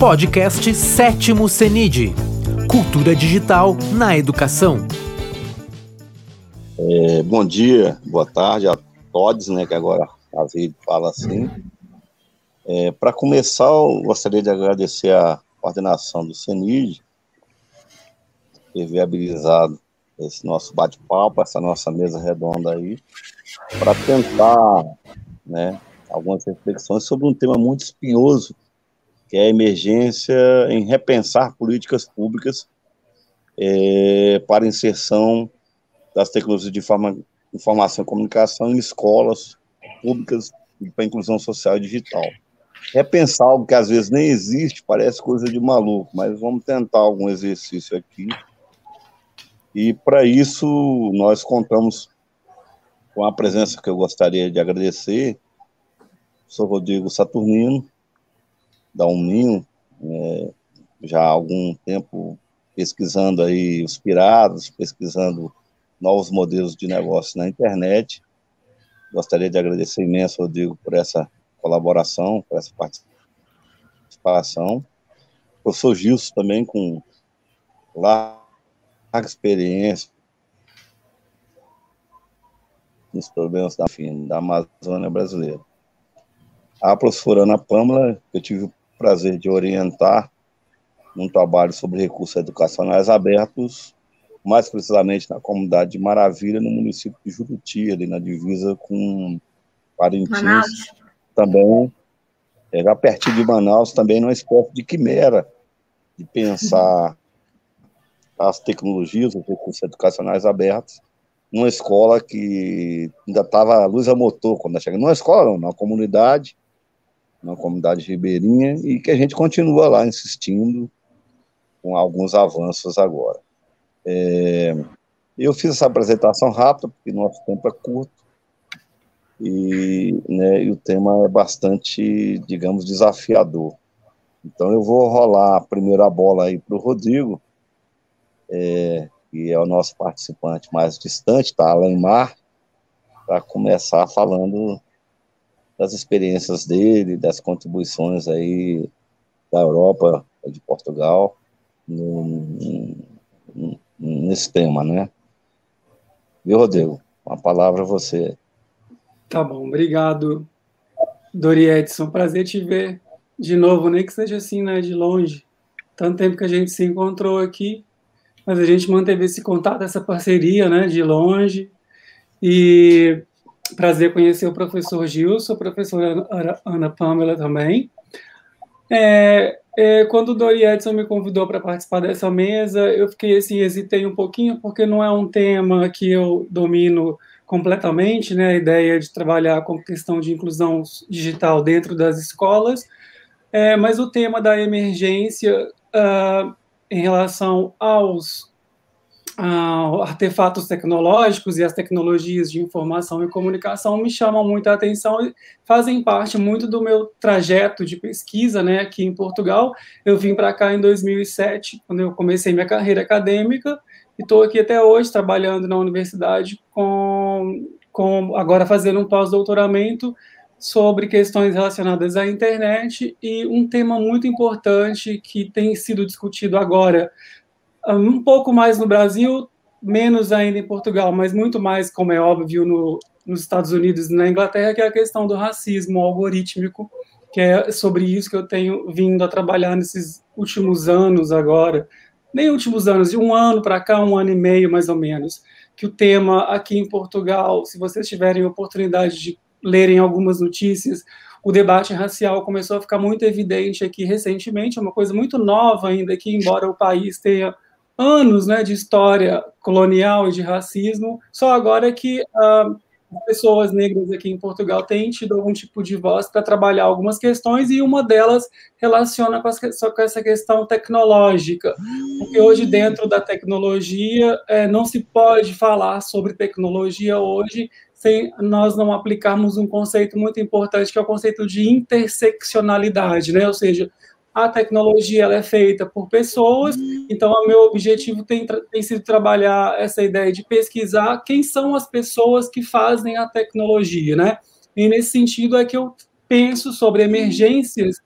Podcast Sétimo CENID Cultura Digital na Educação. É, bom dia, boa tarde a todos, né, que agora a vida fala assim. É, Para começar, eu gostaria de agradecer a coordenação do CENID, ter viabilizado esse nosso bate-papo, essa nossa mesa redonda aí, para tentar, né, algumas reflexões sobre um tema muito espinhoso que é a emergência em repensar políticas públicas é, para inserção das tecnologias de forma, informação e comunicação em escolas públicas para inclusão social e digital. Repensar algo que às vezes nem existe parece coisa de maluco, mas vamos tentar algum exercício aqui. E para isso nós contamos com a presença que eu gostaria de agradecer, sou Rodrigo Saturnino, da Uninho, é, já há algum tempo pesquisando aí os pirados, pesquisando novos modelos de negócio na internet. Gostaria de agradecer imenso, Rodrigo, por essa colaboração, por essa participação. O professor Gilson também, com larga experiência nos problemas da, enfim, da Amazônia brasileira. A professora Ana Pâmela, eu tive o prazer de orientar num trabalho sobre recursos educacionais abertos, mais precisamente na comunidade de Maravilha, no município de Juruti, ali na divisa com Parintins. Manaus. Também, é, já pertinho de Manaus, também numa espécie de quimera de pensar as tecnologias, os recursos educacionais abertos, numa escola que ainda estava luz a motor quando cheguei. Numa escola, não, numa comunidade, na comunidade ribeirinha, e que a gente continua lá insistindo com alguns avanços agora. É, eu fiz essa apresentação rápida, porque nosso tempo é curto, e, né, e o tema é bastante, digamos, desafiador. Então eu vou rolar a primeira bola aí para o Rodrigo, é, que é o nosso participante mais distante, tá? Além Mar, para começar falando das experiências dele, das contribuições aí da Europa, de Portugal, no, nesse tema, né? Viu, Rodrigo? Uma palavra a você. Tá bom, obrigado, Dori Edson. Prazer te ver de novo, nem que seja assim, né, de longe. Tanto tempo que a gente se encontrou aqui, mas a gente manteve esse contato, essa parceria, né, de longe. E prazer conhecer o professor Gilson, a professora Ana Pamela também. É, é, quando o Dori Edson me convidou para participar dessa mesa, eu fiquei assim, hesitei um pouquinho, porque não é um tema que eu domino completamente, né, a ideia de trabalhar com questão de inclusão digital dentro das escolas, é, mas o tema da emergência uh, em relação aos uh, artefatos tecnológicos e as tecnologias de informação e comunicação me chamam muita atenção e fazem parte muito do meu trajeto de pesquisa, né, aqui em Portugal. Eu vim para cá em 2007, quando eu comecei minha carreira acadêmica, e estou aqui até hoje trabalhando na universidade com, com agora fazendo um pós-doutoramento sobre questões relacionadas à internet e um tema muito importante que tem sido discutido agora um pouco mais no Brasil, menos ainda em Portugal, mas muito mais, como é óbvio, no, nos Estados Unidos e na Inglaterra, que é a questão do racismo algorítmico, que é sobre isso que eu tenho vindo a trabalhar nesses últimos anos agora, nem últimos anos, de um ano para cá, um ano e meio mais ou menos, que o tema aqui em Portugal, se vocês tiverem oportunidade de lerem algumas notícias, o debate racial começou a ficar muito evidente aqui recentemente, é uma coisa muito nova ainda aqui, embora o país tenha anos né, de história colonial e de racismo, só agora que uh, pessoas negras aqui em Portugal têm tido algum tipo de voz para trabalhar algumas questões, e uma delas relaciona com, as, com, essa questão tecnológica, porque hoje, dentro da tecnologia, é, não se pode falar sobre tecnologia hoje sem nós não aplicarmos um conceito muito importante, que é o conceito de interseccionalidade, né? ou seja, a tecnologia ela é feita por pessoas, então o meu objetivo tem, tem sido trabalhar essa ideia de pesquisar quem são as pessoas que fazem a tecnologia, né? E nesse sentido é que eu penso sobre emergências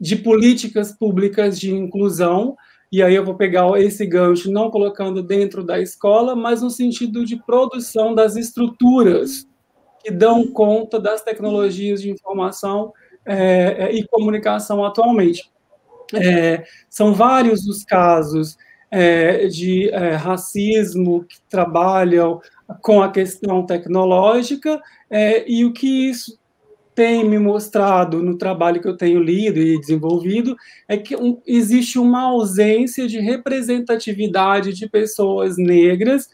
de políticas públicas de inclusão, e aí eu vou pegar esse gancho não colocando dentro da escola, mas no sentido de produção das estruturas que dão conta das tecnologias de informação é, é, e comunicação atualmente. É, são vários os casos é, de é, racismo que trabalham com a questão tecnológica, é, e o que isso tem me mostrado no trabalho que eu tenho lido e desenvolvido é que um, existe uma ausência de representatividade de pessoas negras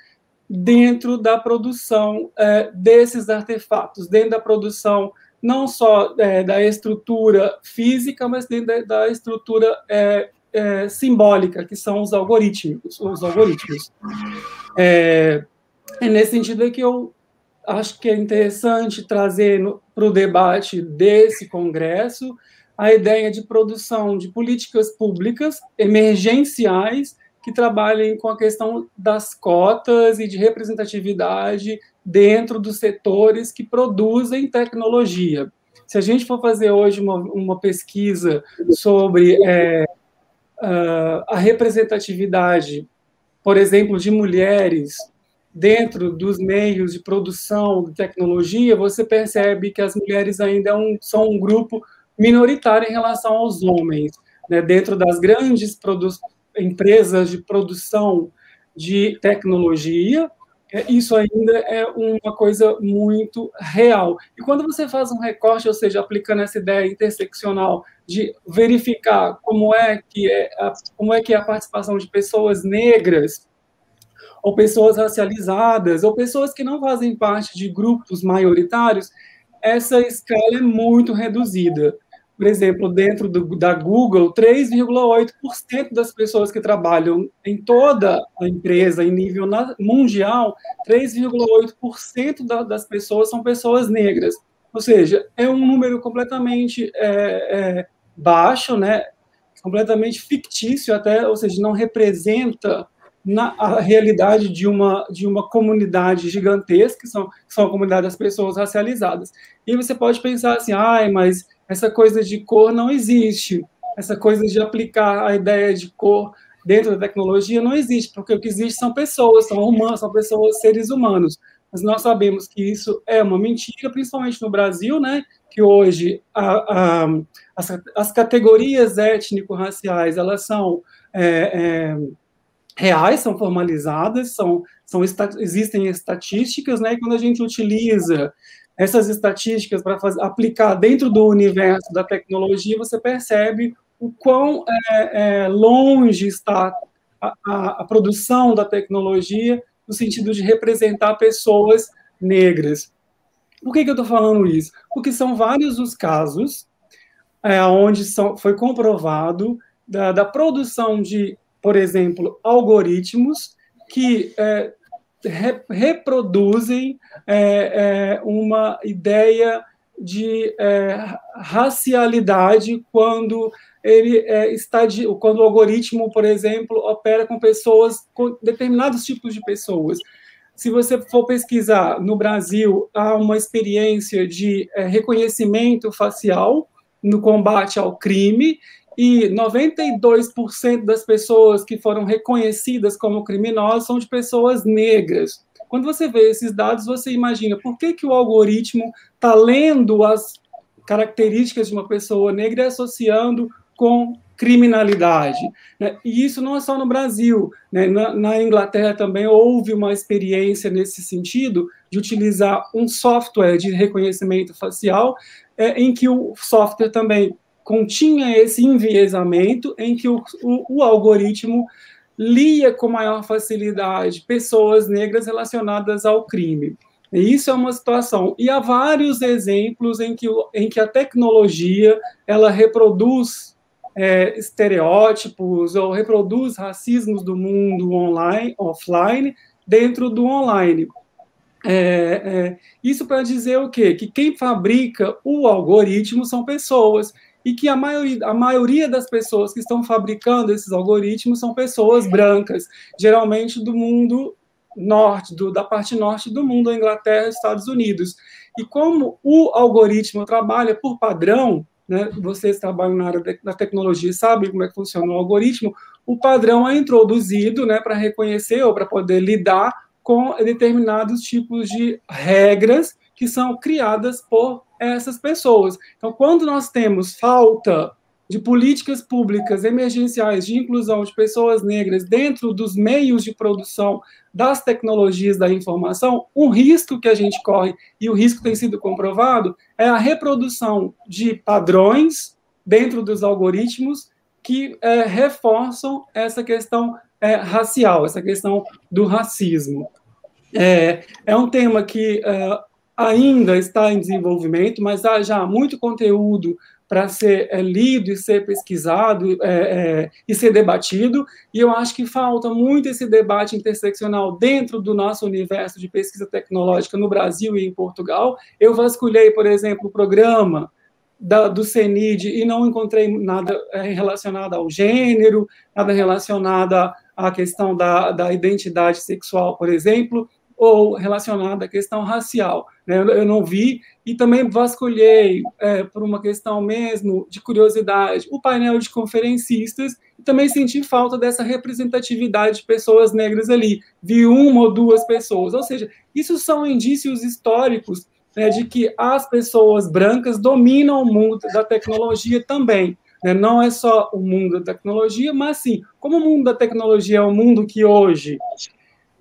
dentro da produção é, desses artefatos, dentro da produção não só é, da estrutura física, mas dentro da, da estrutura é, é simbólica, que são os algoritmos. Os algoritmos. É, é nesse sentido que eu acho que é interessante trazer para o debate desse congresso a ideia de produção de políticas públicas emergenciais que trabalhem com a questão das cotas e de representatividade dentro dos setores que produzem tecnologia. Se a gente for fazer hoje uma, uma pesquisa sobre é, a representatividade, por exemplo, de mulheres dentro dos meios de produção de tecnologia, você percebe que as mulheres ainda é são um grupo minoritário em relação aos homens. Né? Dentro das grandes empresas de produção de tecnologia, isso ainda é uma coisa muito real. E quando você faz um recorte, ou seja, aplicando essa ideia interseccional de verificar como é que é a, como é que é a participação de pessoas negras ou pessoas racializadas ou pessoas que não fazem parte de grupos maioritários, essa escala é muito reduzida por exemplo, dentro do, da Google, 3,8% das pessoas que trabalham em toda a empresa, em nível na, mundial, 3,8% da, das pessoas são pessoas negras. Ou seja, é um número completamente é, é, baixo, né? completamente fictício até, ou seja, não representa na, a realidade de uma, de uma comunidade gigantesca, que são, que são a comunidade das pessoas racializadas. E você pode pensar assim, ai, mas essa coisa de cor não existe. Essa coisa de aplicar a ideia de cor dentro da tecnologia não existe, porque o que existe são pessoas, são humanos, são pessoas, seres humanos. Mas nós sabemos que isso é uma mentira, principalmente no Brasil, né? Que hoje a, a, as, as, categorias étnico-raciais elas são é, é, reais, são formalizadas, são, são existem estatísticas, né? E quando a gente utiliza essas estatísticas para aplicar dentro do universo da tecnologia, você percebe o quão é, é, longe está a, a, a, produção da tecnologia no sentido de representar pessoas negras. Por que, que eu estou falando isso? Porque são vários os casos é, onde são, foi comprovado da, da, produção de, por exemplo, algoritmos que é, re, reproduzem é, é, uma ideia de é, racialidade quando ele é, está de, quando o algoritmo, por exemplo, opera com pessoas, com determinados tipos de pessoas. Se você for pesquisar no Brasil, há uma experiência de reconhecimento facial no combate ao crime e 92% das pessoas que foram reconhecidas como criminosas são de pessoas negras. Quando você vê esses dados, você imagina por que, que o algoritmo está lendo as características de uma pessoa negra e associando com criminalidade. Né? E isso não é só no Brasil. Né? Na, na, Inglaterra também houve uma experiência nesse sentido de utilizar um software de reconhecimento facial é, em que o software também continha esse enviesamento em que o, o, o algoritmo lia com maior facilidade pessoas negras relacionadas ao crime. Isso é uma situação. E há vários exemplos em que, em que a tecnologia ela reproduz é, estereótipos ou reproduz racismos do mundo online, offline, dentro do online. É, é, isso para dizer o quê? Que quem fabrica o algoritmo são pessoas e que a maioria, a maioria das pessoas que estão fabricando esses algoritmos são pessoas brancas, geralmente do mundo norte, do, da parte norte do mundo, Inglaterra Estados Unidos. E como o algoritmo trabalha por padrão, né, vocês trabalham na área da tecnologia e sabem como é que funciona o algoritmo, o padrão é introduzido né, para reconhecer ou para poder lidar com determinados tipos de regras que são criadas por essas pessoas. Então, quando nós temos falta de políticas públicas emergenciais de inclusão de pessoas negras dentro dos meios de produção das tecnologias da informação, um risco que a gente corre, e o risco tem sido comprovado, é a reprodução de padrões dentro dos algoritmos que é, reforçam essa questão é, racial, essa questão do racismo. É, é um tema que é, ainda está em desenvolvimento, mas há já muito conteúdo para ser é, lido e ser pesquisado é, é, e ser debatido, e eu acho que falta muito esse debate interseccional dentro do nosso universo de pesquisa tecnológica no Brasil e em Portugal. Eu vasculhei, por exemplo, o programa da, do CENID e não encontrei nada relacionado ao gênero, nada relacionado à questão da, da identidade sexual, por exemplo, ou relacionada à questão racial. Né? Eu não vi, e também vasculhei, é, por uma questão mesmo de curiosidade, o painel de conferencistas, e também senti falta dessa representatividade de pessoas negras ali. Vi uma ou duas pessoas, ou seja, isso são indícios históricos né, de que as pessoas brancas dominam o mundo da tecnologia também. Né? Não é só o mundo da tecnologia, mas sim, como o mundo da tecnologia é um mundo que hoje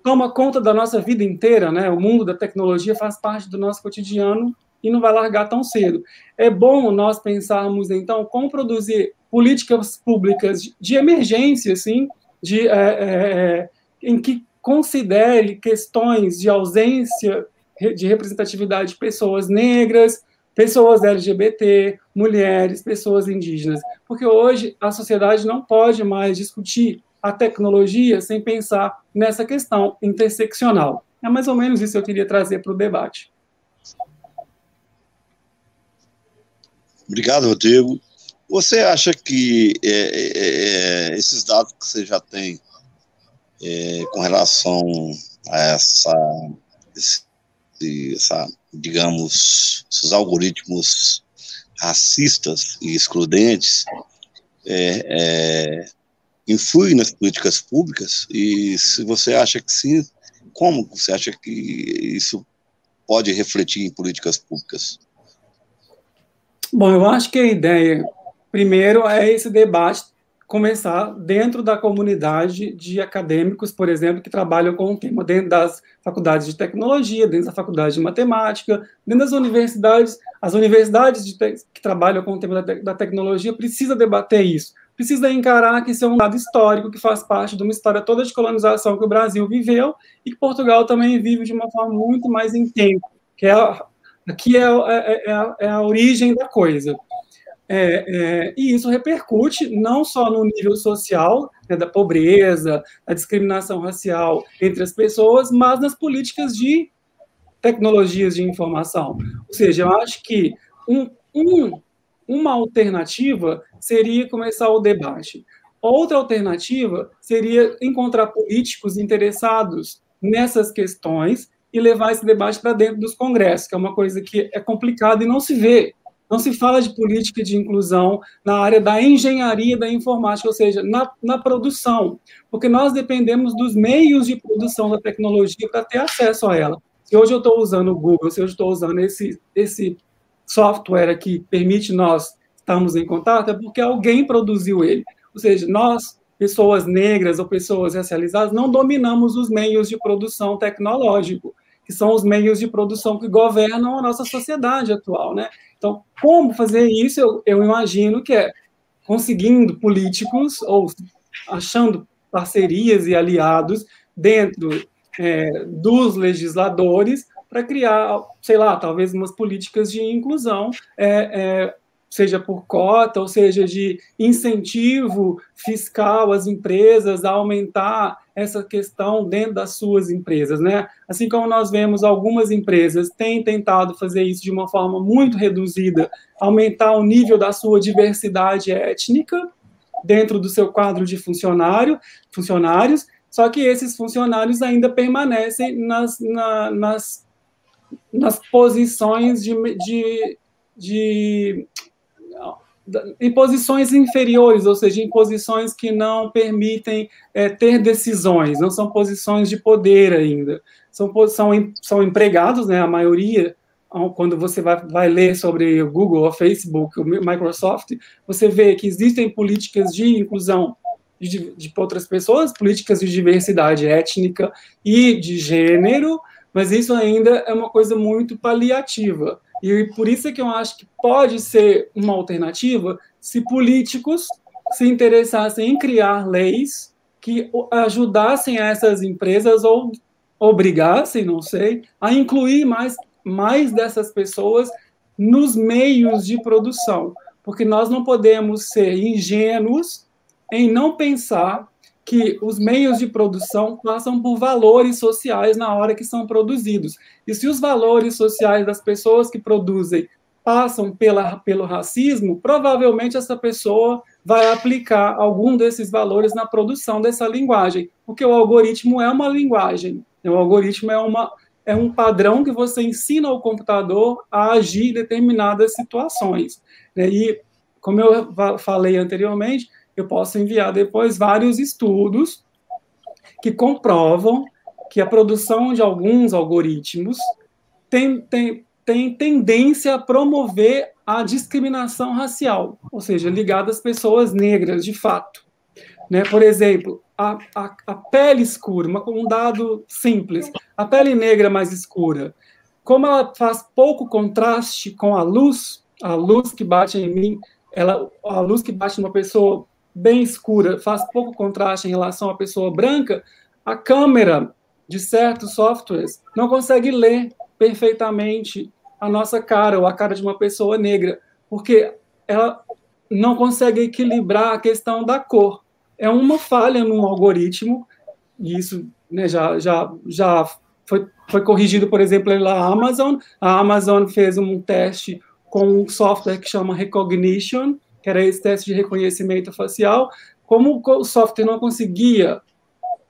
toma conta da nossa vida inteira, né? O mundo da tecnologia faz parte do nosso cotidiano e não vai largar tão cedo. É bom nós pensarmos, então, como produzir políticas públicas de emergência, assim, de, é, é, é, em que considere questões de ausência de representatividade de pessoas negras, pessoas LGBT, mulheres, pessoas indígenas. Porque hoje a sociedade não pode mais discutir a tecnologia sem pensar nessa questão interseccional. É mais ou menos isso que eu queria trazer para o debate. Obrigado, Rodrigo. Você acha que é, é, é, esses dados que você já tem é, com relação a essa, esse, essa, digamos, esses algoritmos racistas e excludentes é, é, influi nas políticas públicas? E se você acha que sim, como você acha que isso pode refletir em políticas públicas? Bom, eu acho que a ideia, primeiro, é esse debate começar dentro da comunidade de acadêmicos, por exemplo, que trabalham com o tema dentro das faculdades de tecnologia, dentro da faculdade de matemática, dentro das universidades, as universidades que trabalham com o tema da, te da tecnologia precisa debater isso precisa encarar que isso é um dado histórico que faz parte de uma história toda de colonização que o Brasil viveu e que Portugal também vive de uma forma muito mais intensa, que é a, aqui é, é, é, a, é a origem da coisa. É, é, e isso repercute não só no nível social, né, da pobreza, da discriminação racial entre as pessoas, mas nas políticas de tecnologias de informação. Ou seja, eu acho que um, um uma alternativa seria começar o debate. Outra alternativa seria encontrar políticos interessados nessas questões e levar esse debate para dentro dos congressos, que é uma coisa que é complicada e não se vê. Não se fala de política de inclusão na área da engenharia da informática, ou seja, na, na produção, porque nós dependemos dos meios de produção da tecnologia para ter acesso a ela. Se hoje eu estou usando o Google, se hoje estou usando esse, esse software que permite nós estarmos em contato, é porque alguém produziu ele. Ou seja, nós, pessoas negras ou pessoas racializadas, não dominamos os meios de produção tecnológico, que são os meios de produção que governam a nossa sociedade atual, né? Então, como fazer isso? Eu, eu imagino que é conseguindo políticos ou achando parcerias e aliados dentro é, dos legisladores para criar, sei lá, talvez umas políticas de inclusão, é, é, seja por cota, ou seja, de incentivo fiscal às empresas a aumentar essa questão dentro das suas empresas, né? Assim como nós vemos algumas empresas têm tentado fazer isso de uma forma muito reduzida, aumentar o nível da sua diversidade étnica dentro do seu quadro de funcionário, funcionários, só que esses funcionários ainda permanecem nas, na, nas nas posições de, de, de em posições inferiores, ou seja, em posições que não permitem é, ter decisões, não são posições de poder ainda. São, são, são empregados, né, a maioria, quando você vai, vai ler sobre o Google, o Facebook, o Microsoft, você vê que existem políticas de inclusão de, de outras pessoas, políticas de diversidade étnica e de gênero, mas isso ainda é uma coisa muito paliativa. E por isso é que eu acho que pode ser uma alternativa se políticos se interessassem em criar leis que ajudassem essas empresas ou obrigassem, não sei, a incluir mais, mais dessas pessoas nos meios de produção. Porque nós não podemos ser ingênuos em não pensar que os meios de produção passam por valores sociais na hora que são produzidos. E se os valores sociais das pessoas que produzem passam pela, pelo racismo, provavelmente essa pessoa vai aplicar algum desses valores na produção dessa linguagem, porque o algoritmo é uma linguagem, o algoritmo é, uma, é um padrão que você ensina ao computador a agir em determinadas situações. E, como eu falei anteriormente, eu posso enviar depois vários estudos que comprovam que a produção de alguns algoritmos tem, tem, tem tendência a promover a discriminação racial, ou seja, ligada às pessoas negras, de fato. Né? Por exemplo, a, a, a pele escura, um dado simples, a pele negra mais escura, como ela faz pouco contraste com a luz, a luz que bate em mim, ela, a luz que bate numa pessoa bem escura, faz pouco contraste em relação à pessoa branca, a câmera de certos softwares não consegue ler perfeitamente a nossa cara ou a cara de uma pessoa negra, porque ela não consegue equilibrar a questão da cor. É uma falha no algoritmo, e isso né, já, já, já foi, foi corrigido, por exemplo, pela Amazon. A Amazon fez um teste com um software que chama Recognition, que era esse teste de reconhecimento facial, como o software não conseguia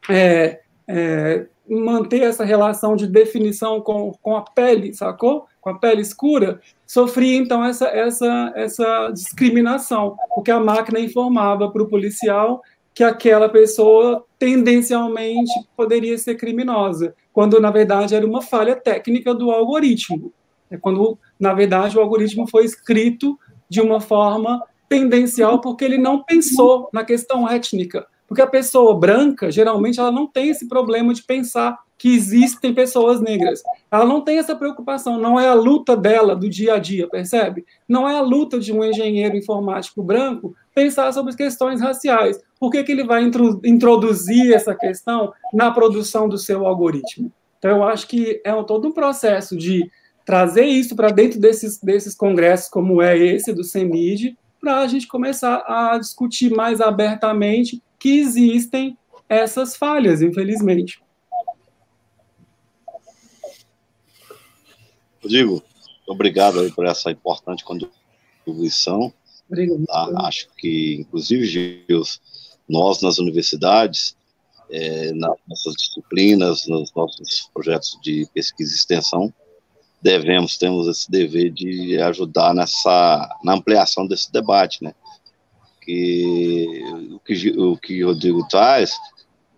é, é, manter essa relação de definição com, com a pele, sacou? Com a pele escura, sofria então essa, essa, essa discriminação, porque a máquina informava para o policial que aquela pessoa tendencialmente poderia ser criminosa, quando na verdade era uma falha técnica do algoritmo. É quando na verdade o algoritmo foi escrito de uma forma tendencial porque ele não pensou na questão étnica. Porque a pessoa branca, geralmente, ela não tem esse problema de pensar que existem pessoas negras. Ela não tem essa preocupação, não é a luta dela do dia a dia, percebe? Não é a luta de um engenheiro informático branco pensar sobre questões raciais. Por que, que ele vai introduzir essa questão na produção do seu algoritmo? Então, eu acho que é todo um processo de trazer isso para dentro desses, desses congressos, como é esse do CENID, para a gente começar a discutir mais abertamente que existem essas falhas, infelizmente. Rodrigo, obrigado aí por essa importante contribuição. Tá? Acho que, inclusive, Gils, nós nas universidades, é, nas nossas disciplinas, nos nossos projetos de pesquisa e extensão, devemos, temos esse dever de ajudar nessa, na ampliação desse debate, né? Que o que o, que Rodrigo traz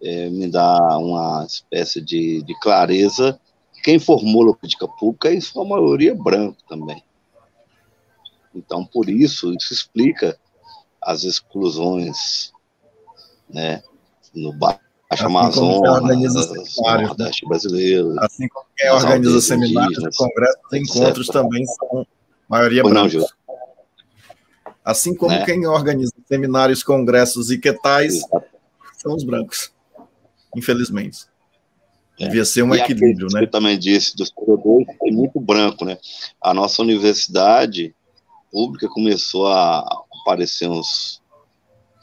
é, me dá uma espécie de, de clareza quem formula a política pública é, em sua maioria, branco também. Então, por isso, isso explica as exclusões né, no, Baixa assim Amazonas, Nordeste brasileiro. Assim como quem organiza seminários, congressos e encontros também são maioria pois branca. assim como né? quem organiza seminários, congressos e que tais são os brancos, infelizmente. É. Devia ser um e equilíbrio, né? Eu também disse, dos corredores tem muito branco, né? A nossa universidade pública começou a aparecer uns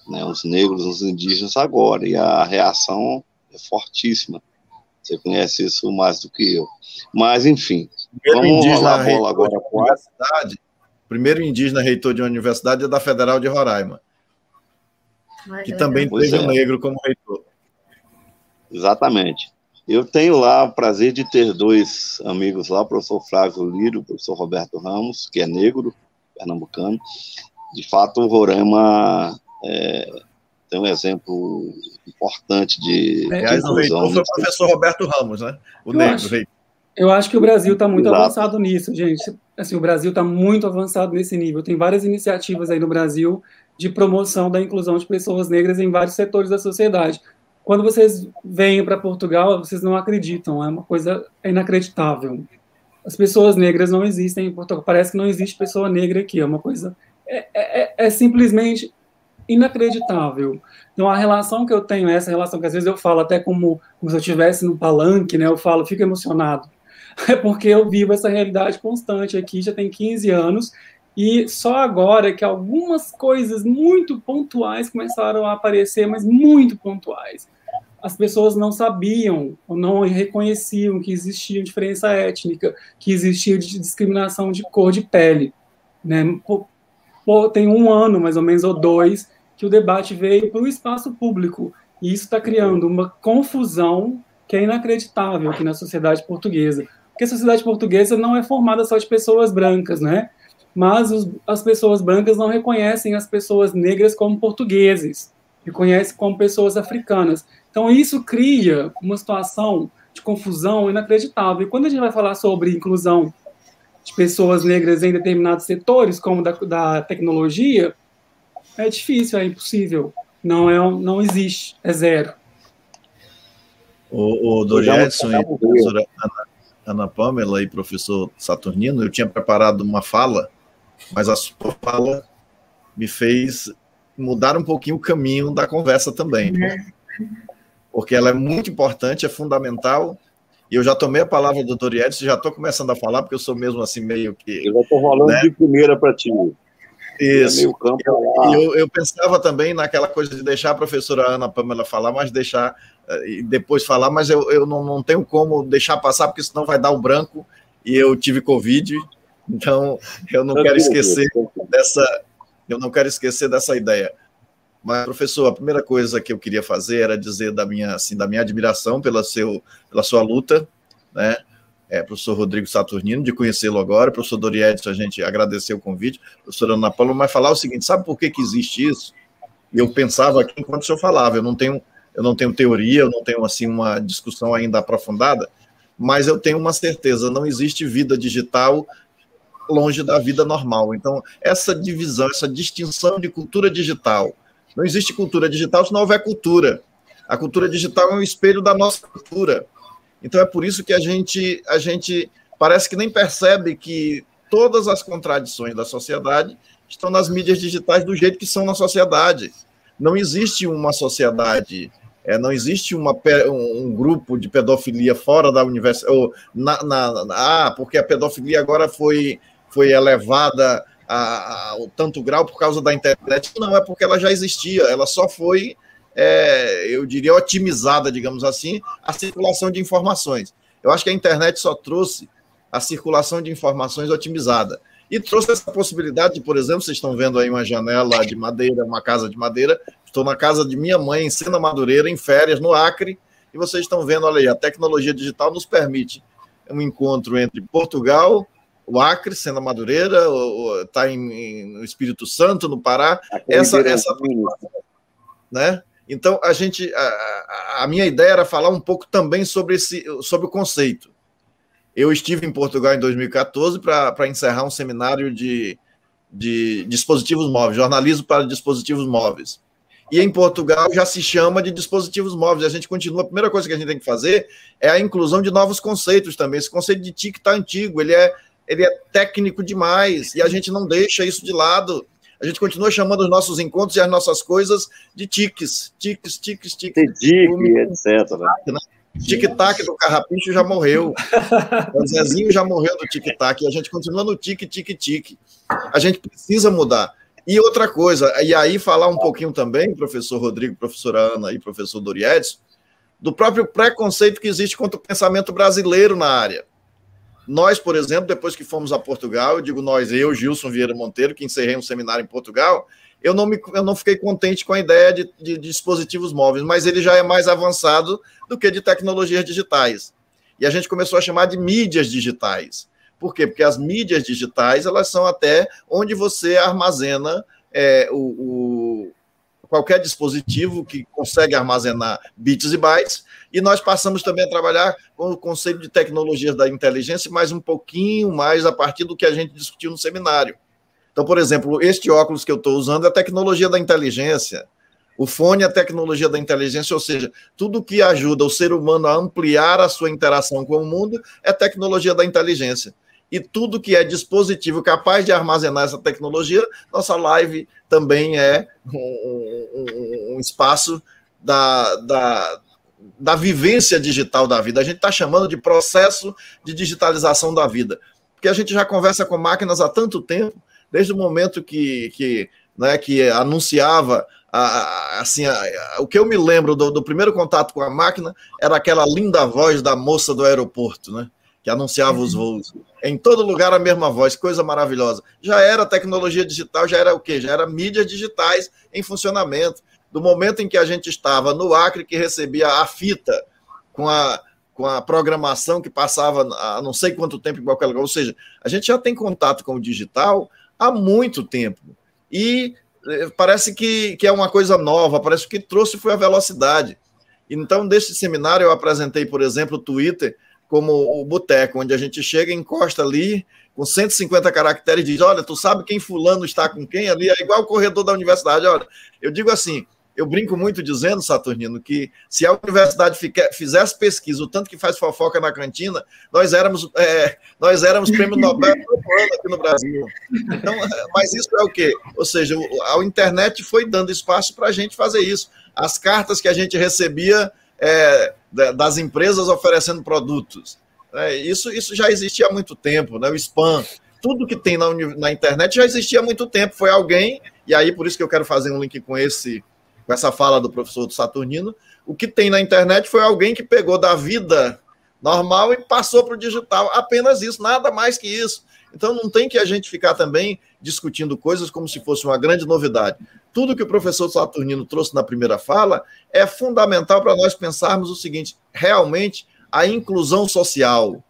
né, os negros, os indígenas agora, e a reação é fortíssima. Você conhece isso mais do que eu. Mas, enfim, primeiro vamos indígena rolar a bola agora. Universidade, primeiro indígena reitor de uma universidade é da Federal de Roraima, que também pois teve é. um negro como reitor. Exatamente. Eu tenho lá o prazer de ter dois amigos lá, o professor Flávio Lírio, o professor Roberto Ramos, que é negro, pernambucano, de fato, o Roraima é, tem um exemplo importante de. É, Aliás, o reitor foi o professor Roberto Ramos, né? O eu negro, acho, Eu acho que o Brasil está muito Exato. avançado nisso, gente. Assim, o Brasil está muito avançado nesse nível. Tem várias iniciativas aí no Brasil de promoção da inclusão de pessoas negras em vários setores da sociedade. Quando vocês vêm para Portugal, vocês não acreditam, é uma coisa inacreditável. As pessoas negras não existem em Portugal. Parece que não existe pessoa negra aqui. É uma coisa. É, é, é, é simplesmente inacreditável. Então, a relação que eu tenho, essa relação que às vezes eu falo até como, como se eu estivesse no palanque, né? Eu falo, fico emocionado. É porque eu vivo essa realidade constante aqui, já tem 15 anos, e só agora que algumas coisas muito pontuais começaram a aparecer, mas muito pontuais. As pessoas não sabiam ou não reconheciam que existia diferença étnica, que existia discriminação de cor de pele. Né? tem um ano, mais ou menos, ou dois, que o debate veio para o espaço público. E isso está criando uma confusão que é inacreditável aqui na sociedade portuguesa. Porque a sociedade portuguesa não é formada só de pessoas brancas, né? Mas os, as pessoas brancas não reconhecem as pessoas negras como portugueses, reconhecem como pessoas africanas. Então isso cria uma situação de confusão inacreditável. E quando a gente vai falar sobre inclusão de pessoas negras em determinados setores, como da, da tecnologia, é difícil, é impossível. Não, é, não existe, é zero. O, o Edson e a professora Ana, Ana Pamela e professor Saturnino, eu tinha preparado uma fala, mas a sua fala me fez mudar um pouquinho o caminho da conversa também. Né? Porque ela é muito importante, é fundamental, e eu já tomei a palavra do doutor Edson, já estou começando a falar, porque eu sou mesmo assim meio que. Eu já estou falando né? de primeira para ti. Isso. Campo, eu, eu, pensava também naquela coisa de deixar a professora Ana Pamela falar, mas deixar eh, e depois falar, mas eu, eu não, não tenho como deixar passar, porque senão vai dar o branco e eu tive Covid, então eu não quero esquecer dessa. Eu não quero esquecer dessa ideia. Mas, professor, a primeira coisa que eu queria fazer era dizer da minha, assim, da minha admiração pela, seu, pela sua luta, né? É, professor Rodrigo Saturnino, de conhecê-lo agora, professor Dori a gente agradeceu o convite, professor Ana Paula, mas falar o seguinte, sabe por que, que existe isso? Eu pensava aqui enquanto o senhor falava, eu não tenho, eu não tenho teoria, eu não tenho, assim, uma discussão ainda aprofundada, mas eu tenho uma certeza, não existe vida digital longe da vida normal. Então, essa divisão, essa distinção de cultura digital, não existe cultura digital se não houver cultura. A cultura digital é um espelho da nossa cultura. Então é por isso que a gente, a gente parece que nem percebe que todas as contradições da sociedade estão nas mídias digitais do jeito que são na sociedade. Não existe uma sociedade, é, não existe uma, um grupo de pedofilia fora da universidade. Na, na, na, ah, porque a pedofilia agora foi, foi elevada a, a, o tanto grau por causa da internet. Não, é porque ela já existia, ela só foi, é, eu diria, otimizada, digamos assim, a circulação de informações. Eu acho que a internet só trouxe a circulação de informações otimizada. E trouxe essa possibilidade de, por exemplo, vocês estão vendo aí uma janela de madeira, uma casa de madeira. Estou na casa de minha mãe, em Sena Madureira, em férias, no Acre, e vocês estão vendo, olha aí, a tecnologia digital nos permite um encontro entre Portugal, o Acre, sendo a Madureira, está no Espírito Santo, no Pará. Essa, essa né? Então, a gente, a, a, minha ideia era falar um pouco também sobre, esse, sobre o conceito. Eu estive em Portugal em 2014 para encerrar um seminário de, de dispositivos móveis, jornalismo para dispositivos móveis. E em Portugal já se chama de dispositivos móveis. A gente continua. A primeira coisa que a gente tem que fazer é a inclusão de novos conceitos também. Esse conceito de TIC está antigo, ele é ele é técnico demais e a gente não deixa isso de lado. A gente continua chamando os nossos encontros e as nossas coisas de tiques, tiques, tiques, tiques. Tique, etc. Né? Tic-tac do Carrapicho já morreu. o Zezinho já morreu do tic-tac. A gente continua no tique, tique, tique. A gente precisa mudar. E outra coisa, e aí falar um pouquinho também, professor Rodrigo, professora Ana e professor Doriedes, do próprio preconceito que existe contra o pensamento brasileiro na área. Nós, por exemplo, depois que fomos a Portugal, eu digo nós, eu, Gilson Vieira Monteiro, que encerrei um seminário em Portugal, eu não, me, eu não fiquei contente com a ideia de, de, dispositivos móveis, mas ele já é mais avançado do que de tecnologias digitais. E a gente começou a chamar de mídias digitais. Por quê? Porque as mídias digitais, elas são até onde você armazena é, o, o, qualquer dispositivo que consegue armazenar bits e bytes, e nós passamos também a trabalhar com o conceito de tecnologias da inteligência, mais um pouquinho mais a partir do que a gente discutiu no seminário. Então, por exemplo, este óculos que eu estou usando é a tecnologia da inteligência. O fone é a tecnologia da inteligência, ou seja, tudo que ajuda o ser humano a ampliar a sua interação com o mundo é tecnologia da inteligência. E tudo que é dispositivo capaz de armazenar essa tecnologia, nossa live também é um, um, um espaço da, da, da vivência digital da vida. A gente está chamando de processo de digitalização da vida. Porque a gente já conversa com máquinas há tanto tempo, desde o momento que, que, né, que anunciava assim, o que eu me lembro do, do, primeiro contato com a máquina era aquela linda voz da moça do aeroporto, né? Que anunciava os voos. Em todo lugar a mesma voz, coisa maravilhosa. Já era tecnologia digital, já era o quê? Já era mídias digitais em funcionamento. Do momento em que a gente estava no Acre, que recebia a fita com a, com a programação que passava a não sei quanto tempo em qualquer lugar. Ou seja, a gente já tem contato com o digital há muito tempo. E é, parece que, que é uma coisa nova, parece que trouxe foi a velocidade. Então, deste seminário, eu apresentei, por exemplo, o Twitter como o boteco, onde a gente chega, encosta ali, com 150 caracteres, diz: Olha, tu sabe quem Fulano está com quem ali? É igual o corredor da universidade. Olha, eu digo assim: eu brinco muito dizendo, Saturnino, que se a universidade fizesse pesquisa, o tanto que faz fofoca na cantina, nós éramos, é, nós éramos prêmio Nobel aqui no Brasil. Então, mas isso é o quê? Ou seja, a internet foi dando espaço para a gente fazer isso. As cartas que a gente recebia é, das empresas oferecendo produtos. É, isso, isso já existia há muito tempo, né? o spam. Tudo que tem na, na internet já existia há muito tempo. Foi alguém, e aí por isso que eu quero fazer um link com esse com essa fala do professor Saturnino, o que tem na internet foi alguém que pegou da vida normal e passou para o digital. Apenas isso, nada mais que isso. Então não tem que a gente ficar também discutindo coisas como se fosse uma grande novidade. Tudo que o professor Saturnino trouxe na primeira fala é fundamental para nós pensarmos o seguinte: realmente a inclusão social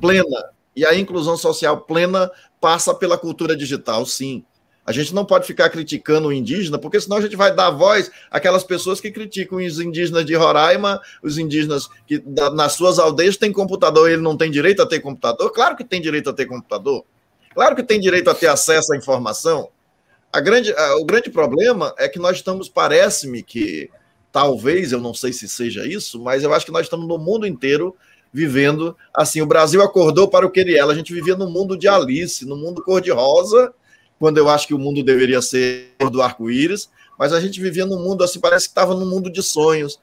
plena. E a inclusão social plena passa pela cultura digital, sim. A gente não pode ficar criticando o indígena, porque senão a gente vai dar voz àquelas pessoas que criticam os indígenas de Roraima, os indígenas que nas suas aldeias têm computador e ele não tem direito a ter computador. Claro que tem direito a ter computador. Claro que tem direito a ter acesso à informação. A grande, o grande problema é que nós estamos, parece-me que, talvez, eu não sei se seja isso, mas eu acho que nós estamos no mundo inteiro vivendo assim. O Brasil acordou para o que ele era. A gente vivia no mundo de Alice, no mundo cor-de-rosa, quando eu acho que o mundo deveria ser do arco-íris, mas a gente vivia num mundo assim, parece que estava num mundo de sonhos.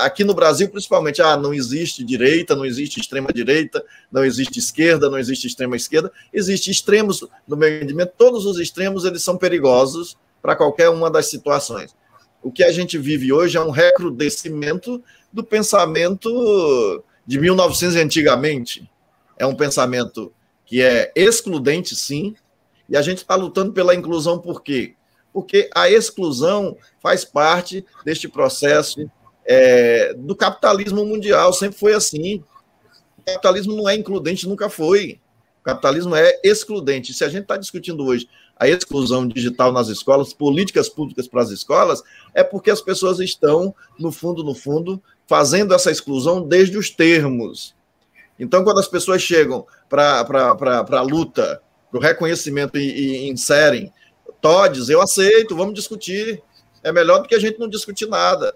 Aqui no Brasil, principalmente, ah, não existe direita, não existe extrema-direita, não existe esquerda, não existe extrema-esquerda, existe extremos no meu entendimento, todos os extremos eles são perigosos para qualquer uma das situações. O que a gente vive hoje é um recrudescimento do pensamento de 1900 antigamente. É um pensamento que é excludente, sim, e a gente está lutando pela inclusão por quê? Porque a exclusão faz parte deste processo é, do capitalismo mundial, sempre foi assim. O capitalismo não é includente, nunca foi. O capitalismo é excludente. Se a gente está discutindo hoje a exclusão digital nas escolas, políticas públicas para as escolas, é porque as pessoas estão, no fundo, no fundo, fazendo essa exclusão desde os termos. Então, quando as pessoas chegam para a luta o reconhecimento e, e inserem TODs, eu aceito, vamos discutir. É melhor do que a gente não discutir nada.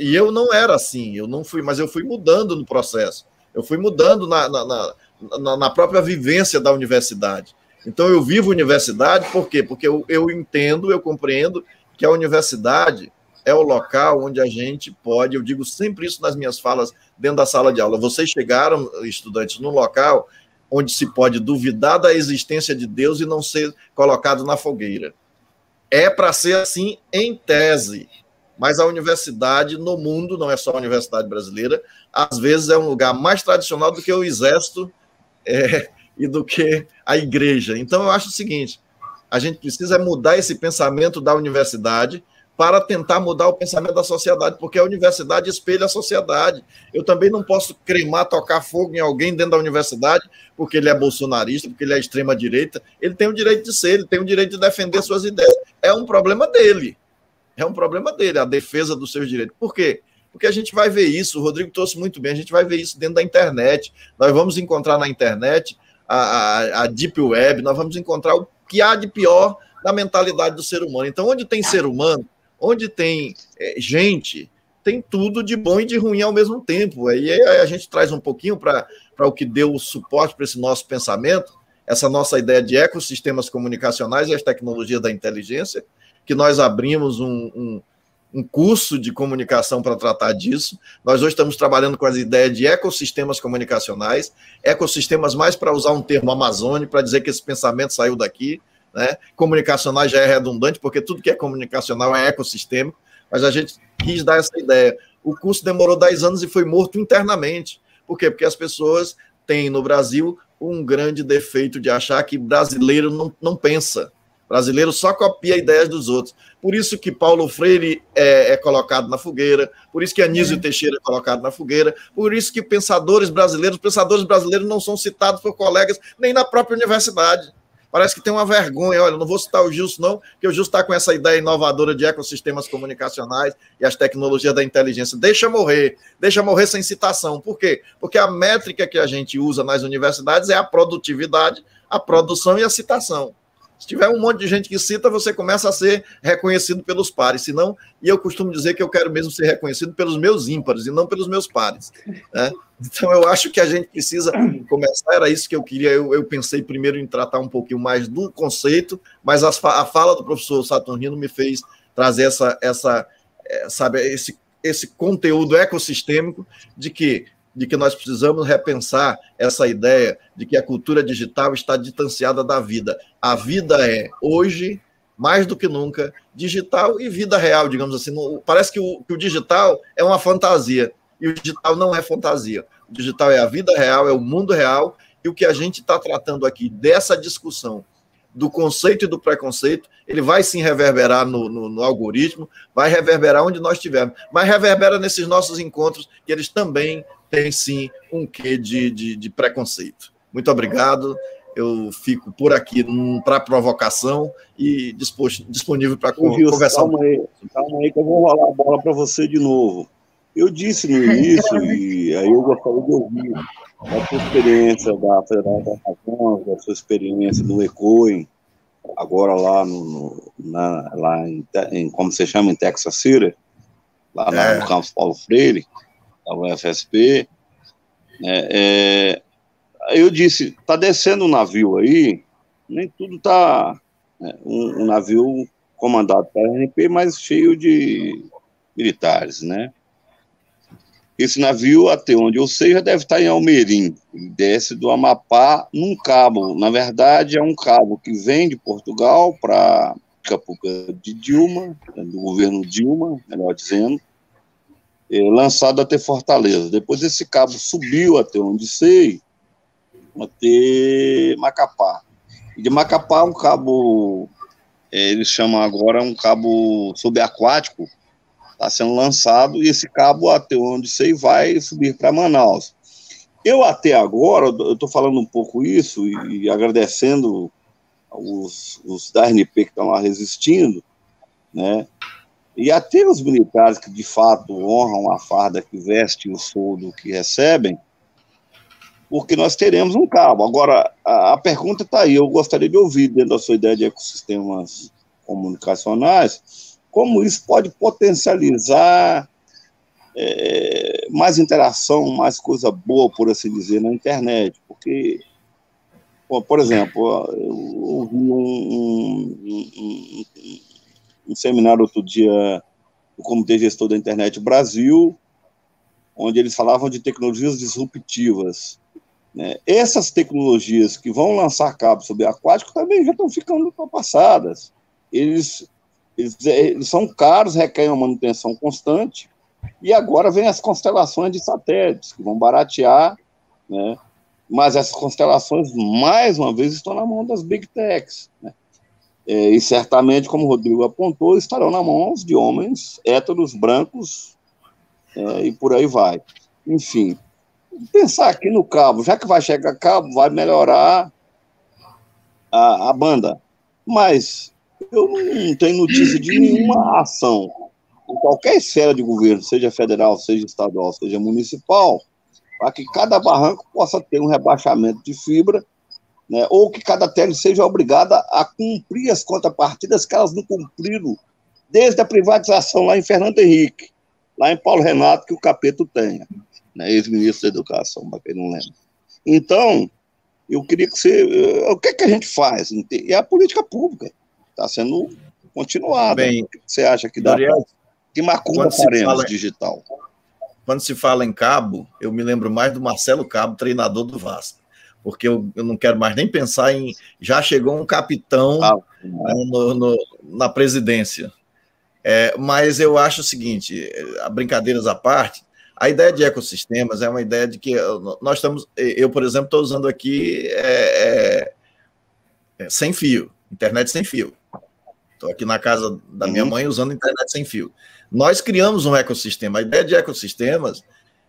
E eu não era assim, eu não fui, mas eu fui mudando no processo. Eu fui mudando na, na, na, na própria vivência da universidade. Então eu vivo universidade, por quê? Porque eu, eu entendo, eu compreendo que a universidade é o local onde a gente pode, eu digo sempre isso nas minhas falas dentro da sala de aula. Vocês chegaram, estudantes, no local onde se pode duvidar da existência de Deus e não ser colocado na fogueira. É para ser assim em tese, mas a universidade no mundo, não é só a universidade brasileira, às vezes é um lugar mais tradicional do que o exército é, e do que a igreja. Então eu acho o seguinte: a gente precisa mudar esse pensamento da universidade para tentar mudar o pensamento da sociedade, porque a universidade espelha a sociedade. Eu também não posso cremar, tocar fogo em alguém dentro da universidade, porque ele é bolsonarista, porque ele é extrema-direita. Ele tem o direito de ser, ele tem o direito de defender suas ideias. é um problema dele. É um problema dele, a defesa dos seus direitos. Por quê? Porque a gente vai ver isso, o Rodrigo trouxe muito bem, a gente vai ver isso dentro da internet. Nós vamos encontrar na internet a, a, a Deep Web, nós vamos encontrar o que há de pior na mentalidade do ser humano. Então, onde tem ser humano, onde tem é, gente, tem tudo de bom e de ruim ao mesmo tempo. Aí a gente traz um pouquinho para o que deu o suporte para esse nosso pensamento, essa nossa ideia de ecossistemas comunicacionais e as tecnologias da inteligência, que nós abrimos um, um, um curso de comunicação para tratar disso. Nós hoje estamos trabalhando com as ideias de ecossistemas comunicacionais, ecossistemas mais para usar um termo Amazônia, para dizer que esse pensamento saiu daqui. Né? Comunicacional já é redundante, porque tudo que é comunicacional é ecossistêmico, mas a gente quis dar essa ideia. O curso demorou 10 anos e foi morto internamente. Por quê? Porque as pessoas têm no Brasil um grande defeito de achar que brasileiro não, não pensa. Brasileiro só copia ideias dos outros. Por isso que Paulo Freire é, é colocado na fogueira, por isso que Anísio é. Teixeira é colocado na fogueira, por isso que pensadores brasileiros, pensadores brasileiros não são citados por colegas nem na própria universidade. Parece que tem uma vergonha. Olha, não vou citar o Gilson, não, porque o Gilson está com essa ideia inovadora de ecossistemas comunicacionais e as tecnologias da inteligência. Deixa morrer, deixa morrer sem citação. Por quê? Porque a métrica que a gente usa nas universidades é a produtividade, a produção e a citação. Se tiver um monte de gente que cita, você começa a ser reconhecido pelos pares. Senão, e eu costumo dizer que eu quero mesmo ser reconhecido pelos meus ímpares e não pelos meus pares. Né? Então, eu acho que a gente precisa começar. Era isso que eu queria. Eu, eu pensei primeiro em tratar um pouquinho mais do conceito, mas a, a fala do professor Saturnino me fez trazer essa, essa é, sabe, esse, esse conteúdo ecossistêmico de que de que nós precisamos repensar essa ideia de que a cultura digital está distanciada da vida. A vida é, hoje, mais do que nunca, digital e vida real, digamos assim. Parece que o, que o digital é uma fantasia, e o digital não é fantasia. O digital é a vida real, é o mundo real, e o que a gente está tratando aqui dessa discussão do conceito e do preconceito, ele vai sim reverberar no, no, no, algoritmo, vai reverberar onde nós estivermos, mas reverbera nesses nossos encontros, que eles também tem sim um quê de, de, de preconceito. Muito obrigado. Eu fico por aqui para provocação e disponível para conversar. Calma aí, calma aí que eu vou rolar a bola para você de novo. Eu disse no início, e aí eu gostaria de ouvir a sua experiência da Federal da Amazônia, da sua experiência no ECOIN, agora lá, no, na, lá em, em, como se chama, em Texas City, lá é. no campus Paulo Freire, da UFSP. Né, é, eu disse, está descendo um navio aí, nem tudo está né, um, um, navio comandado pela RNP, mas cheio de militares, né? Esse navio, até onde eu sei, já deve estar em Almerim. Desce do Amapá num cabo. Na verdade, é um cabo que vem de Portugal para Capuca de Dilma, do governo Dilma, melhor dizendo, é, lançado até Fortaleza. Depois esse cabo subiu até onde sei, até Macapá. E de Macapá, um cabo, é, eles chamam agora um cabo subaquático, está sendo lançado, e esse cabo, até onde sei, vai subir para Manaus. Eu, até agora, eu estou falando um pouco isso e, e agradecendo os, os da RNP que estão lá resistindo, né? E até os militares que de fato honram a farda que veste o soldo que recebem, porque nós teremos um cabo. Agora, a, a pergunta está aí, eu gostaria de ouvir, dentro da sua ideia de ecossistemas comunicacionais, como isso pode potencializar é, mais interação, mais coisa boa, por assim dizer, na internet, porque, por exemplo, eu ouvi um, um, um, um seminário outro dia do Comitê Gestor da Internet Brasil, onde eles falavam de tecnologias disruptivas. Né? Essas tecnologias que vão lançar cabos subaquáticos também já estão ficando ultrapassadas. Eles, eles, eles são caros, requerem uma manutenção constante, e agora vem as constelações de satélites, que vão baratear, né? mas essas constelações, mais uma vez, estão na mão das big techs. Né? É, e certamente, como o Rodrigo apontou, estarão na mãos de homens héteros, brancos, é, e por aí vai. Enfim, pensar aqui no cabo, já que vai chegar cabo, vai melhorar a, a banda. Mas eu não tenho notícia de nenhuma ação em qualquer esfera de governo, seja federal, seja estadual, seja municipal, para que cada barranco possa ter um rebaixamento de fibra, né, ou que cada tele seja obrigada a cumprir as contrapartidas que elas não cumpriram desde a privatização lá em Fernando Henrique, lá em Paulo Renato, que o Capeto tenha, né, ex-ministro da Educação, para quem não lembra. Então, eu queria que você. Eh, o que, é que a gente faz? É a política pública. Está sendo continuada. Bem, o que você acha que dá? Que macumba faremos fala, digital? Quando se fala em Cabo, eu me lembro mais do Marcelo Cabo, treinador do Vasco. Porque eu, eu não quero mais nem pensar em. Já chegou um capitão ah, no, no, na presidência. É, mas eu acho o seguinte: brincadeiras à parte, a ideia de ecossistemas é uma ideia de que nós estamos. Eu, por exemplo, estou usando aqui é, é, sem fio, internet sem fio. Estou aqui na casa da minha uhum. mãe usando internet sem fio. Nós criamos um ecossistema. A ideia de ecossistemas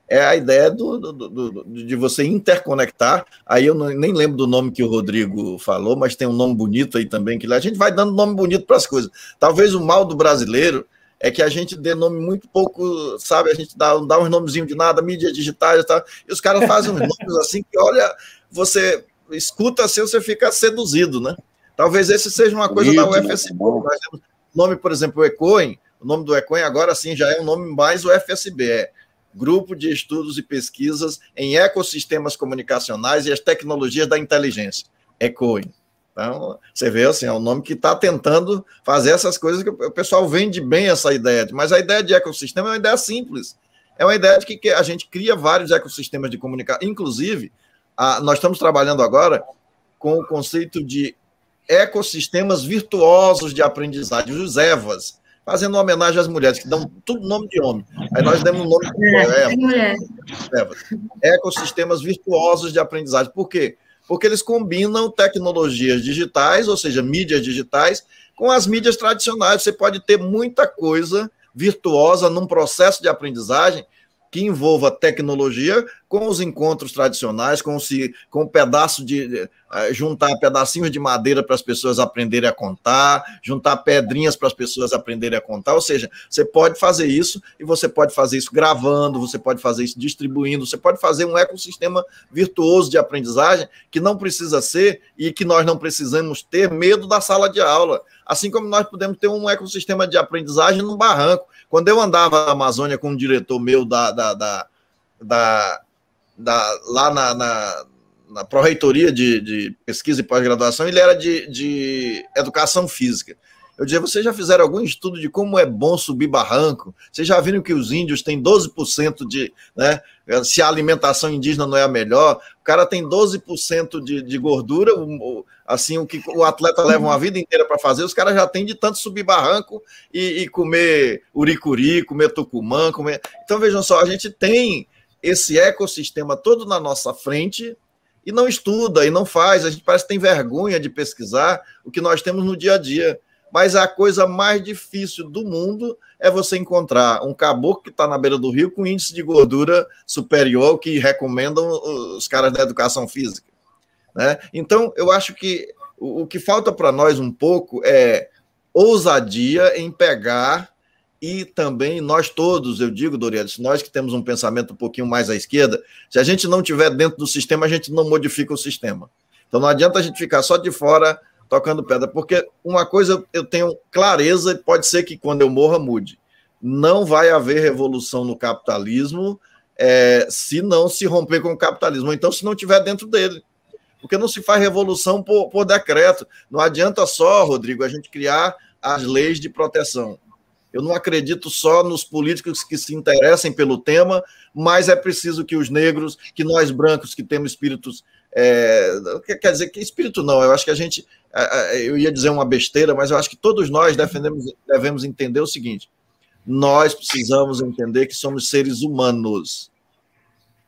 é a ideia do, do, do, de você interconectar. Aí eu não, nem lembro do nome que o Rodrigo falou, mas tem um nome bonito aí também que a gente vai dando nome bonito para as coisas. Talvez o mal do brasileiro é que a gente dê nome muito pouco, sabe? A gente dá, dá uns nomezinhos de nada, mídia digitais e tal, e os caras fazem uns nomes assim que, olha, você escuta assim, você fica seduzido, né? Talvez esse seja uma coisa da UFSB. Nós temos nome, por exemplo, o Ecoin, o nome do Ecoin agora sim já é um nome mais UFSB, é Grupo de Estudos e Pesquisas em Ecossistemas Comunicacionais e as Tecnologias da Inteligência, Ecoin. Então, você vê assim, é um nome que está tentando fazer essas coisas que o pessoal vende bem essa ideia, mas a ideia de ecossistema é uma ideia simples. É uma ideia de que a gente cria vários ecossistemas de comunicação. Inclusive, a, nós estamos trabalhando agora com o conceito de ecossistemas virtuosos de aprendizagem, os EVAs, fazendo homenagem às mulheres, que dão tudo nome de homem. Aí nós demos um nome de é, mulher. Ecossistemas virtuosos de aprendizagem. Por quê? porque eles combinam tecnologias digitais, ou seja, mídias digitais, com as mídias tradicionais. Você pode ter muita coisa virtuosa num processo de aprendizagem que envolva tecnologia com os encontros tradicionais, com, se, com um pedaço de. Uh, juntar pedacinhos de madeira para as pessoas aprenderem a contar, juntar pedrinhas para as pessoas aprenderem a contar. Ou seja, você pode fazer isso e você pode fazer isso gravando, você pode fazer isso distribuindo, você pode fazer um ecossistema virtuoso de aprendizagem que não precisa ser e que nós não precisamos ter medo da sala de aula. Assim como nós podemos ter um ecossistema de aprendizagem no barranco. Quando eu andava na Amazônia com um diretor meu da, da, da, da, da lá na, na, na Pró-Reitoria de, de Pesquisa e Pós-Graduação, ele era de, de Educação Física. Eu dizia, vocês já fizeram algum estudo de como é bom subir barranco? Vocês já viram que os índios têm 12% de. Né, se a alimentação indígena não é a melhor, o cara tem 12% de, de gordura, assim, o que o atleta leva uma vida inteira para fazer, os caras já têm de tanto subir barranco e, e comer uricuri, comer tucumã, comer. Então, vejam só, a gente tem esse ecossistema todo na nossa frente e não estuda e não faz. A gente parece que tem vergonha de pesquisar o que nós temos no dia a dia mas a coisa mais difícil do mundo é você encontrar um caboclo que está na beira do rio com índice de gordura superior ao que recomendam os caras da educação física. Né? Então, eu acho que o, que falta para nós um pouco é ousadia em pegar e também nós todos, eu digo, Dorianes, nós que temos um pensamento um pouquinho mais à esquerda, se a gente não tiver dentro do sistema, a gente não modifica o sistema. Então não adianta a gente ficar só de fora tocando pedra, porque uma coisa eu tenho clareza, pode ser que quando eu morra mude. Não vai haver revolução no capitalismo é, se não se romper com o capitalismo, então se não tiver dentro dele. Porque não se faz revolução por, por decreto. Não adianta só, Rodrigo, a gente criar as leis de proteção. Eu não acredito só nos políticos que se interessem pelo tema, mas é preciso que os negros, que nós brancos que temos espíritos é, quer dizer que espírito não, eu acho que a gente, eu ia dizer uma besteira, mas eu acho que todos nós defendemos, devemos entender o seguinte: nós precisamos entender que somos seres humanos,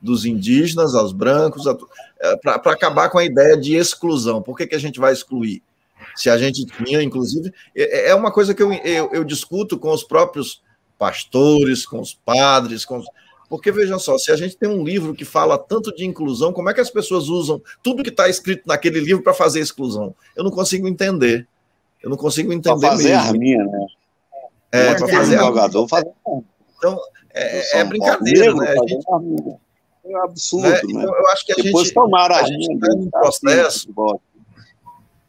dos indígenas aos brancos, é, para acabar com a ideia de exclusão. Por que, que a gente vai excluir? Se a gente tinha, inclusive, é, é uma coisa que eu, eu, eu discuto com os próprios pastores, com os padres, com os, porque vejam só, se a gente tem um livro que fala tanto de inclusão, como é que as pessoas usam tudo que está escrito naquele livro para fazer exclusão? Eu não consigo entender. Eu não consigo entender pra fazer mesmo. arminha, né? É, para fazer jogador. Fazer... Então, é, é brincadeira, né? A gente... É um absurdo, né? né? Então, eu acho que a Depois gente, tomaram a, gente está num processo.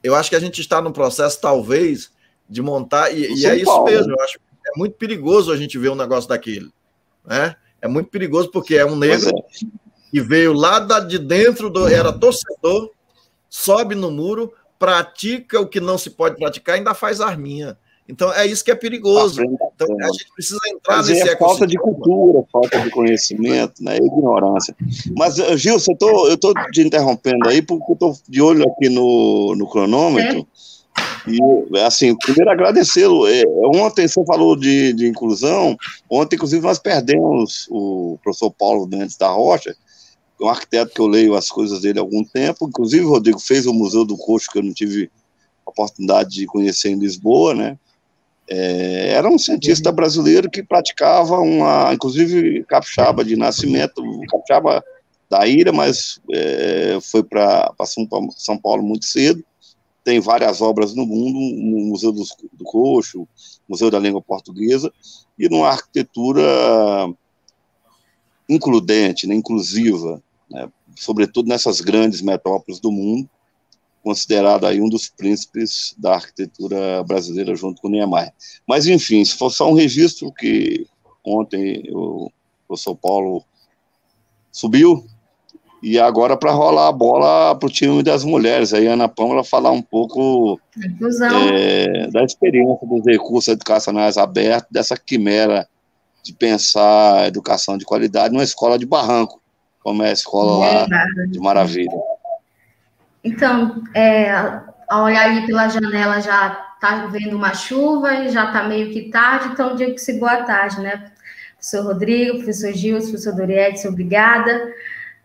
Eu acho que a gente está num processo, talvez, de montar, e, e é isso Paulo, mesmo, né? eu acho é muito perigoso a gente ver um negócio daquele. Né? É muito perigoso porque é um negro é. que veio lá de dentro, do, era torcedor, sobe no muro, pratica o que não se pode praticar, ainda faz arminha. Então é isso que é perigoso. Então a gente precisa entrar Mas nesse é falta de cultura, falta de conhecimento, né? ignorância. Mas, Gilson, eu tô, eu tô te interrompendo aí, porque eu tô de olho aqui no, no cronômetro. E, assim, primeiro agradecê-lo. É, ontem você falou de, de inclusão. Ontem, inclusive, nós perdemos o professor Paulo Mendes da Rocha, um arquiteto que eu leio as coisas dele há algum tempo. Inclusive, o Rodrigo fez o Museu do Coxo, que eu não tive a oportunidade de conhecer em Lisboa, né? É, era um cientista brasileiro que praticava uma, inclusive, capixaba de nascimento, capixaba da Ira, mas é, foi para São Paulo muito cedo. Tem várias obras no mundo, no Museu do, do Coxo, Museu da Língua Portuguesa, e numa arquitetura includente, né, inclusiva, né, sobretudo nessas grandes metrópoles do mundo, considerado aí um dos príncipes da arquitetura brasileira junto com Niemeyer. Mas, enfim, se for só um registro que ontem o professor Paulo subiu, e agora para rolar a bola para o time das mulheres, aí a Ana Pâmela falar um pouco é, da experiência dos recursos educacionais abertos, dessa quimera de pensar educação de qualidade numa escola de barranco, como é a escola é, lá de Maravilha. Então, é, ao olhar ali pela janela já está vendo uma chuva e já está meio que tarde, então digo que se boa tarde, né? Professor Rodrigo, professor Gilson, professor Dorietes, obrigada.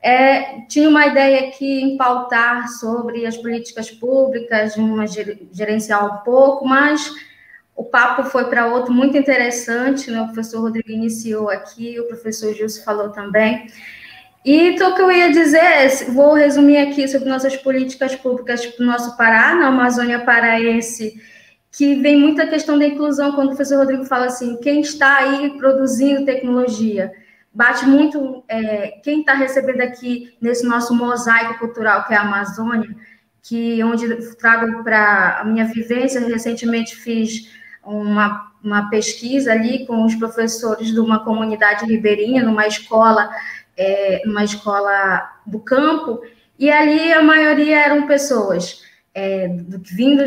É, tinha uma ideia aqui em pautar sobre as políticas públicas, uma gerenciar um pouco, mas o papo foi para outro muito interessante, né? O professor Rodrigo iniciou aqui, o professor Gilson falou também. E então, o que eu ia dizer, vou resumir aqui sobre nossas políticas públicas para o nosso Pará, na Amazônia Paraense, que vem muita questão da inclusão, quando o professor Rodrigo fala assim, quem está aí produzindo tecnologia? Bate muito é, quem está recebendo aqui nesse nosso mosaico cultural, que é a Amazônia, que onde trago para a minha vivência, recentemente fiz uma, uma pesquisa ali com os professores de uma comunidade ribeirinha, numa escola é, numa escola do campo, e ali a maioria eram pessoas é, do,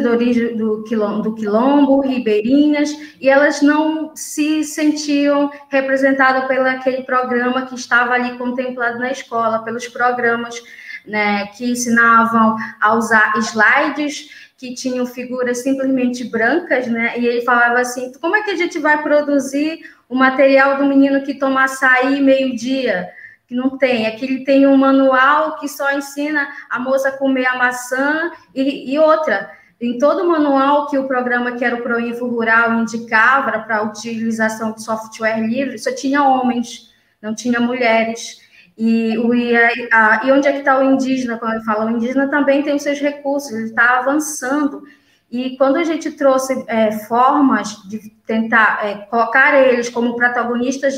da origem do quilombo, do quilombo, ribeirinhas, e elas não se sentiam representadas pelo aquele programa que estava ali contemplado na escola, pelos programas né, que ensinavam a usar slides, que tinham figuras simplesmente brancas, né? E ele falava assim: como é que a gente vai produzir o material do menino que toma açaí meio-dia? Que não tem. Aqui ele tem um manual que só ensina a moça a comer a maçã e, e outra. Em todo o manual que o programa que era o Proinfo Rural indicava para a utilização de software livre, só tinha homens, não tinha mulheres. E, o, e, a, e onde é que está o indígena? Quando eu falo, o indígena também tem os seus recursos, ele está avançando. E quando a gente trouxe é, formas de tentar é, colocar eles como protagonistas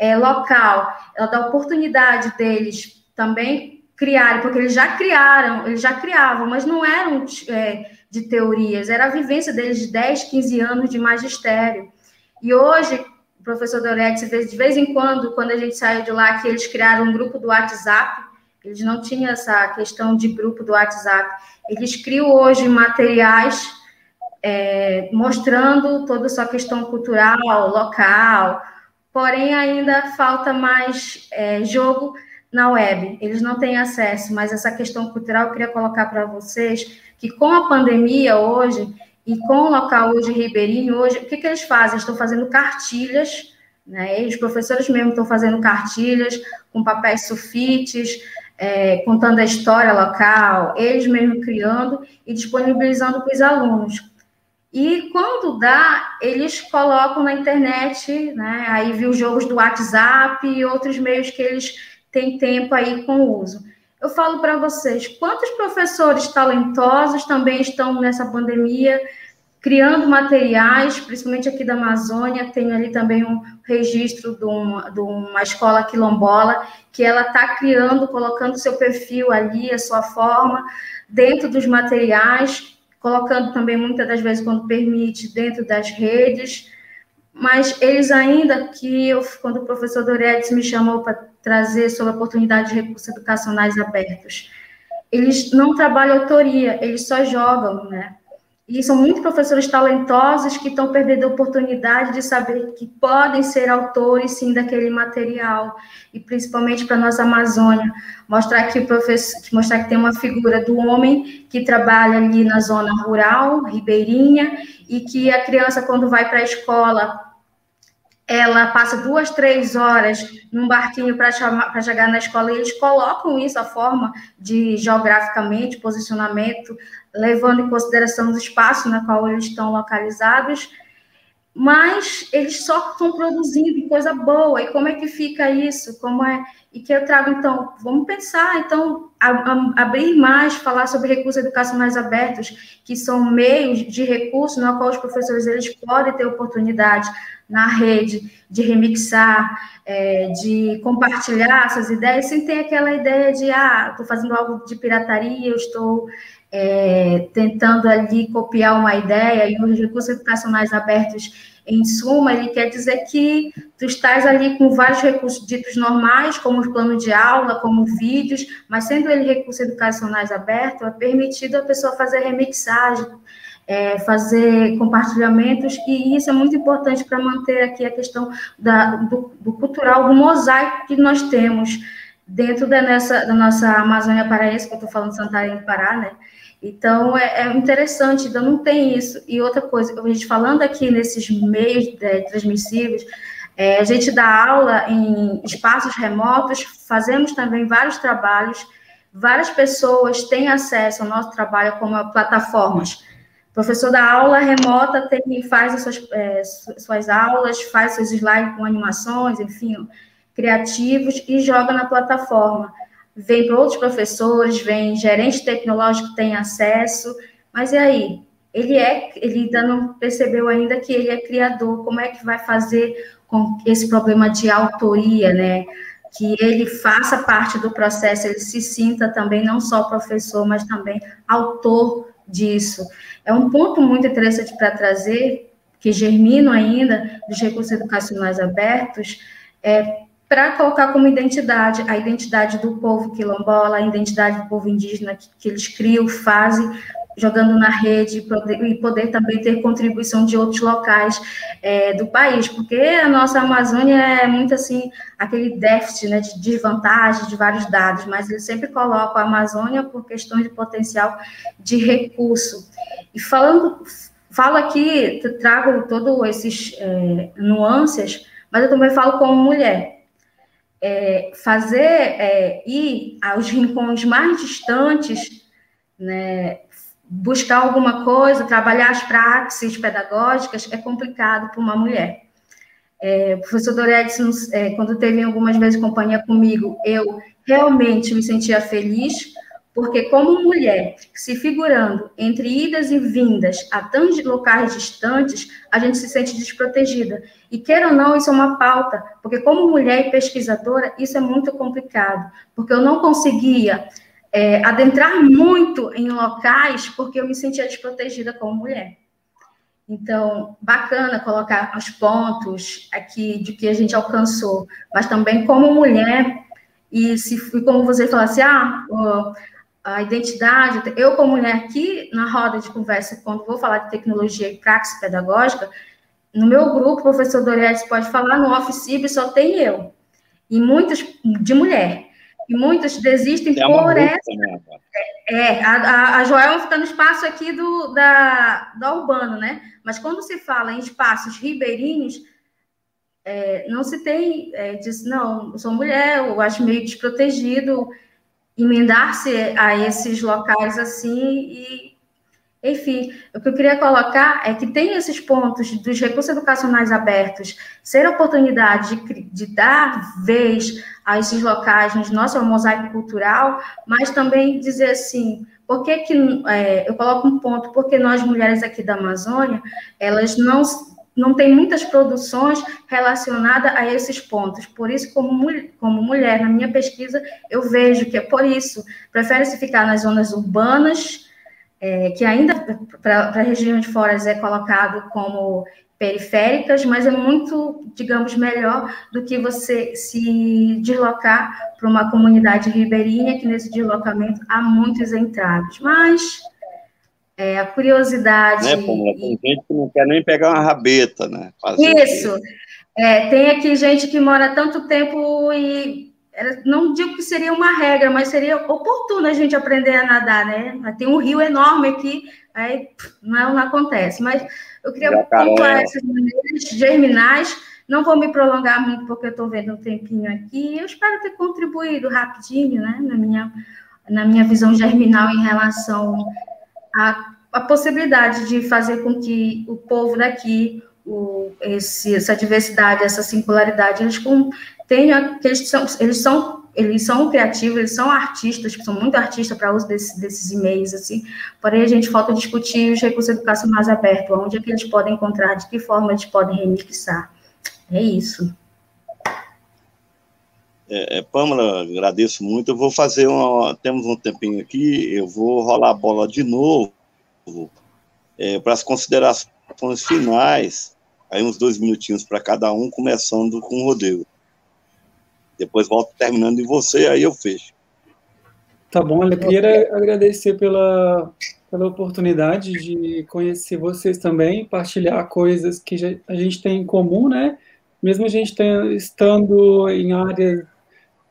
é, local, ela dá oportunidade deles também criarem, porque eles já criaram, eles já criavam, mas não eram é, de teorias, era a vivência deles de 10, 15 anos de magistério. E hoje, o professor Doretti, de vez em quando, quando a gente saiu de lá, que eles criaram um grupo do WhatsApp, eles não tinham essa questão de grupo do WhatsApp, eles criam hoje materiais é, mostrando toda a sua questão cultural, local, porém ainda falta mais é, jogo na web. Eles não têm acesso, mas essa questão cultural eu queria colocar para vocês que com a pandemia hoje e com o local hoje ribeirinho hoje, o que, que eles fazem? Estão fazendo cartilhas, né? Os professores mesmo estão fazendo cartilhas com papéis sulfites, é, contando a história local, eles mesmo criando e disponibilizando para os alunos. E quando dá, eles colocam na internet, né? Aí viu jogos do WhatsApp e outros meios que eles têm tempo aí com o uso. Eu falo para vocês, quantos professores talentosos também estão nessa pandemia criando materiais, principalmente aqui da Amazônia, tem ali também um registro de uma, de uma escola quilombola, que ela está criando, colocando seu perfil ali, a sua forma, dentro dos materiais, colocando também, muitas das vezes, quando permite, dentro das redes, mas eles ainda, que eu, quando o professor Doredes me chamou para trazer sobre a oportunidade de recursos educacionais abertos, eles não trabalham autoria, eles só jogam, né? E são muitos professores talentosos que estão perdendo a oportunidade de saber que podem ser autores, sim, daquele material. E principalmente para a nossa Amazônia, mostrar que o professor, mostrar que tem uma figura do homem que trabalha ali na zona rural, ribeirinha, e que a criança, quando vai para a escola, ela passa duas, três horas num barquinho para chegar na escola, e eles colocam isso, a forma de geograficamente, posicionamento, levando em consideração os espaços na qual eles estão localizados, mas eles só estão produzindo coisa boa, e como é que fica isso? Como é e que eu trago, então, vamos pensar, então, a, a, abrir mais, falar sobre recursos educacionais abertos, que são meios de recurso no qual os professores eles podem ter oportunidade na rede de remixar, é, de compartilhar essas ideias, sem ter aquela ideia de, ah, estou fazendo algo de pirataria, eu estou é, tentando ali copiar uma ideia, e os recursos educacionais abertos, em suma, ele quer dizer que tu estás ali com vários recursos ditos normais, como o plano de aula, como vídeos, mas sendo ele recursos educacionais abertos, é permitido a pessoa fazer remixagem, é, fazer compartilhamentos, e isso é muito importante para manter aqui a questão da, do, do, cultural, do mosaico que nós temos dentro da, nessa, da nossa Amazônia Paraense, que eu estou falando de Santarém do Pará, né? Então, é, é, interessante, ainda não tem isso. E outra coisa, a gente falando aqui nesses meios é, transmissíveis, é, a gente dá aula em espaços remotos, fazemos também vários trabalhos, várias pessoas têm acesso ao nosso trabalho como plataformas o professor da aula remota tem, faz as suas, é, suas aulas, faz seus slides com animações, enfim, criativos, e joga na plataforma. Vem para outros professores, vem gerente tecnológico tem acesso, mas e aí? Ele é, ele ainda não percebeu ainda que ele é criador, como é que vai fazer com esse problema de autoria, né? Que ele faça parte do processo, ele se sinta também não só professor, mas também autor disso. É um ponto muito interessante para trazer, que germino ainda dos recursos educacionais abertos, é para colocar como identidade a identidade do povo quilombola, a identidade do povo indígena que, que eles criam, fazem, jogando na rede e poder, também ter contribuição de outros locais é, do país, porque a nossa Amazônia é muito assim, aquele déficit né, de desvantagem de vários dados, mas eles sempre colocam a Amazônia por questões de potencial de recurso. E falando, falo aqui, trago todos esses é, nuances, mas eu também falo como mulher. É, fazer é, ir aos rincões mais distantes, né, buscar alguma coisa, trabalhar as práticas pedagógicas é complicado para uma mulher. É, o professor Doredson, é, quando teve algumas vezes companhia comigo, eu realmente me sentia feliz, porque como mulher, se figurando entre idas e vindas a tantos locais distantes, a gente se sente desprotegida. E queira ou não, isso é uma pauta, porque como mulher e pesquisadora, isso é muito complicado, porque eu não conseguia é, adentrar muito em locais porque eu me sentia desprotegida como mulher. Então, bacana colocar os pontos aqui de que a gente alcançou, mas também como mulher, e se como você falasse, ah, a identidade, eu como mulher aqui na roda de conversa, quando vou falar de tecnologia e praxis pedagógica, no meu grupo, o professor Dorietes pode falar, no Office só tem eu, e muitas de mulher. E muitos desistem é por essa. Né? É, a, a Joelma fica no espaço aqui do, da, da Urbano, né? Mas quando se fala em espaços ribeirinhos, é, não se tem, é, diz, não, eu sou mulher, eu acho meio desprotegido emendar-se a esses locais assim e enfim, o que eu queria colocar é que tem esses pontos dos recursos educacionais abertos, ser oportunidade de, de dar vez a esses locais no nosso mosaico cultural, mas também dizer assim, por que, que é, eu coloco um ponto? Porque nós, mulheres aqui da Amazônia, elas não, não têm muitas produções relacionadas a esses pontos. Por isso, como, como mulher, na minha pesquisa, eu vejo que é por isso, prefere-se ficar nas zonas urbanas, é, que ainda para a região de Foras é colocado como periféricas, mas é muito, digamos, melhor do que você se deslocar para uma comunidade ribeirinha, que nesse deslocamento há muitos entraves. Mas é, a curiosidade. Né, Pamela? Tem gente que não quer nem pegar uma rabeta, né? Fazer Isso. É, tem aqui gente que mora tanto tempo e não digo que seria uma regra, mas seria oportuno a gente aprender a nadar, né? Tem um rio enorme aqui, aí não, não acontece. Mas eu queria pontuar essas maneiras germinais. Não vou me prolongar muito, porque eu estou vendo um tempinho aqui. Eu espero ter contribuído rapidinho, né, na minha, na minha visão germinal em relação à, à possibilidade de fazer com que o povo daqui, o, esse, essa diversidade, essa singularidade, eles com, tenham, eles são, eles são eles são criativos, eles são artistas, são muito artistas para uso desse, desses e-mails, assim, porém a gente falta discutir os recursos educacionais abertos, onde é que eles podem encontrar, de que forma eles podem remixar. É isso. É, é, agradeço muito. Eu vou fazer uma. Temos um tempinho aqui, eu vou rolar a bola de novo é, para as considerações finais. Aí, uns dois minutinhos para cada um, começando com o Rodrigo. Depois volto terminando em você, aí eu fecho. Tá bom, eu queria agradecer pela, pela oportunidade de conhecer vocês também, partilhar coisas que a gente tem em comum, né? Mesmo a gente tem, estando em áreas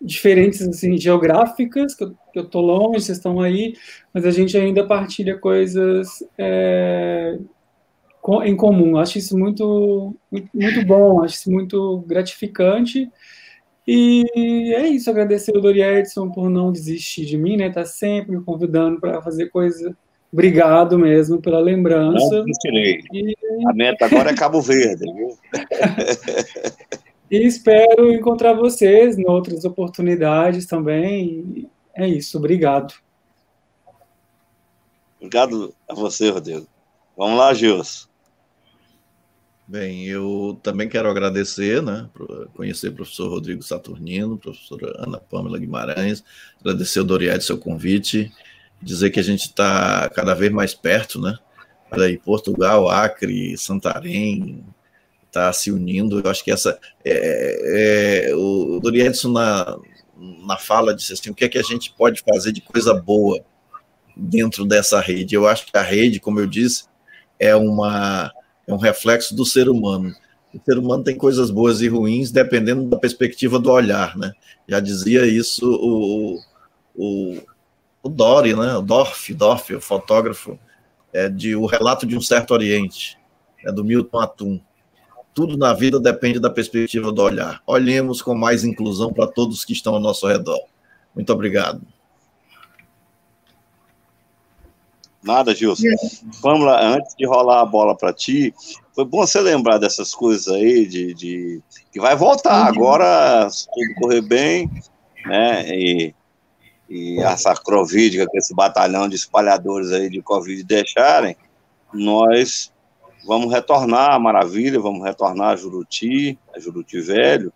diferentes, assim, geográficas, que eu, que eu tô longe, vocês estão aí, mas a gente ainda partilha coisas é, em comum. Acho isso muito, muito, muito bom, acho isso muito gratificante e é isso, agradecer o Dori Edson por não desistir de mim, né? Tá sempre me convidando para fazer coisa. Obrigado mesmo pela lembrança. Não desistirei. E... A meta agora é Cabo Verde, viu? e espero encontrar vocês em outras oportunidades também. É isso, obrigado. Obrigado a você, Rodrigo. Vamos lá, Gilson. Bem, eu também quero agradecer, né, conhecer o professor Rodrigo Saturnino, professora Ana Pâmela Guimarães, agradecer o Doriade seu convite, dizer que a gente está cada vez mais perto, né? Olha aí, Portugal, Acre, Santarém, está se unindo. Eu acho que essa. É, é, o Doriadson, na, na fala, disse assim: o que é que a gente pode fazer de coisa boa dentro dessa rede? Eu acho que a rede, como eu disse, é uma é um reflexo do ser humano. O ser humano tem coisas boas e ruins dependendo da perspectiva do olhar, né? Já dizia isso o, o, o Dory, né? O Dorf, Dorf, o fotógrafo, é de O Relato de um Certo Oriente, é do Milton Atum. Tudo na vida depende da perspectiva do olhar. Olhemos com mais inclusão para todos que estão ao nosso redor. Muito obrigado. Nada, Gilson. Vamos lá, antes de rolar a bola para ti, foi bom você lembrar dessas coisas aí, de, de que vai voltar agora, se tudo correr bem, né? E, e essa Covid, que esse batalhão de espalhadores aí de Covid deixarem, nós vamos retornar a Maravilha, vamos retornar a Juruti, a Juruti Velho,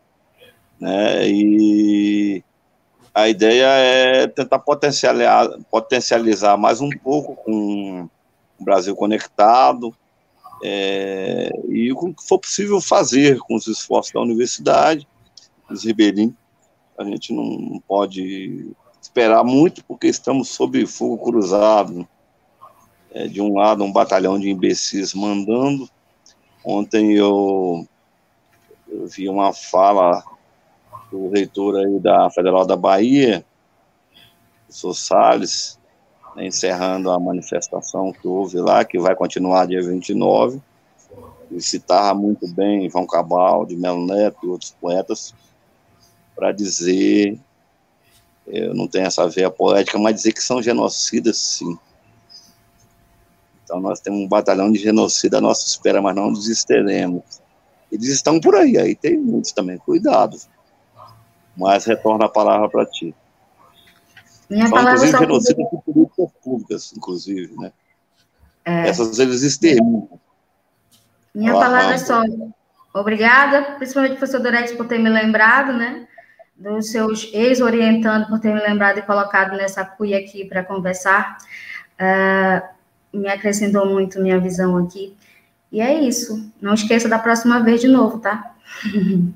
né? E a ideia é tentar potencializar, potencializar mais um pouco com o Brasil conectado é, e com o que for possível fazer com os esforços da universidade, os ribeirinhos. A gente não pode esperar muito porque estamos sob fogo cruzado. É, de um lado, um batalhão de imbecis mandando. Ontem eu, eu vi uma fala o reitor aí da Federal da Bahia, o professor Salles, né, encerrando a manifestação que houve lá, que vai continuar dia 29. Ele citava muito bem João Cabal, de Melo Neto e outros poetas, para dizer, eu não tenho essa veia poética, mas dizer que são genocidas, sim. Então nós temos um batalhão de genocida à nossa espera, mas não desistiremos. Eles estão por aí, aí tem muitos também, cuidado mas retorno a palavra para ti. Minha São, palavra inclusive, genocida por políticas públicas, inclusive, né? É. Essas eles exterminam. Minha palavra é só obrigada, principalmente professor Dorex por ter me lembrado, né? Dos seus ex-orientando por ter me lembrado e colocado nessa cuia aqui para conversar. Uh, me acrescentou muito minha visão aqui. E é isso. Não esqueça da próxima vez de novo, tá?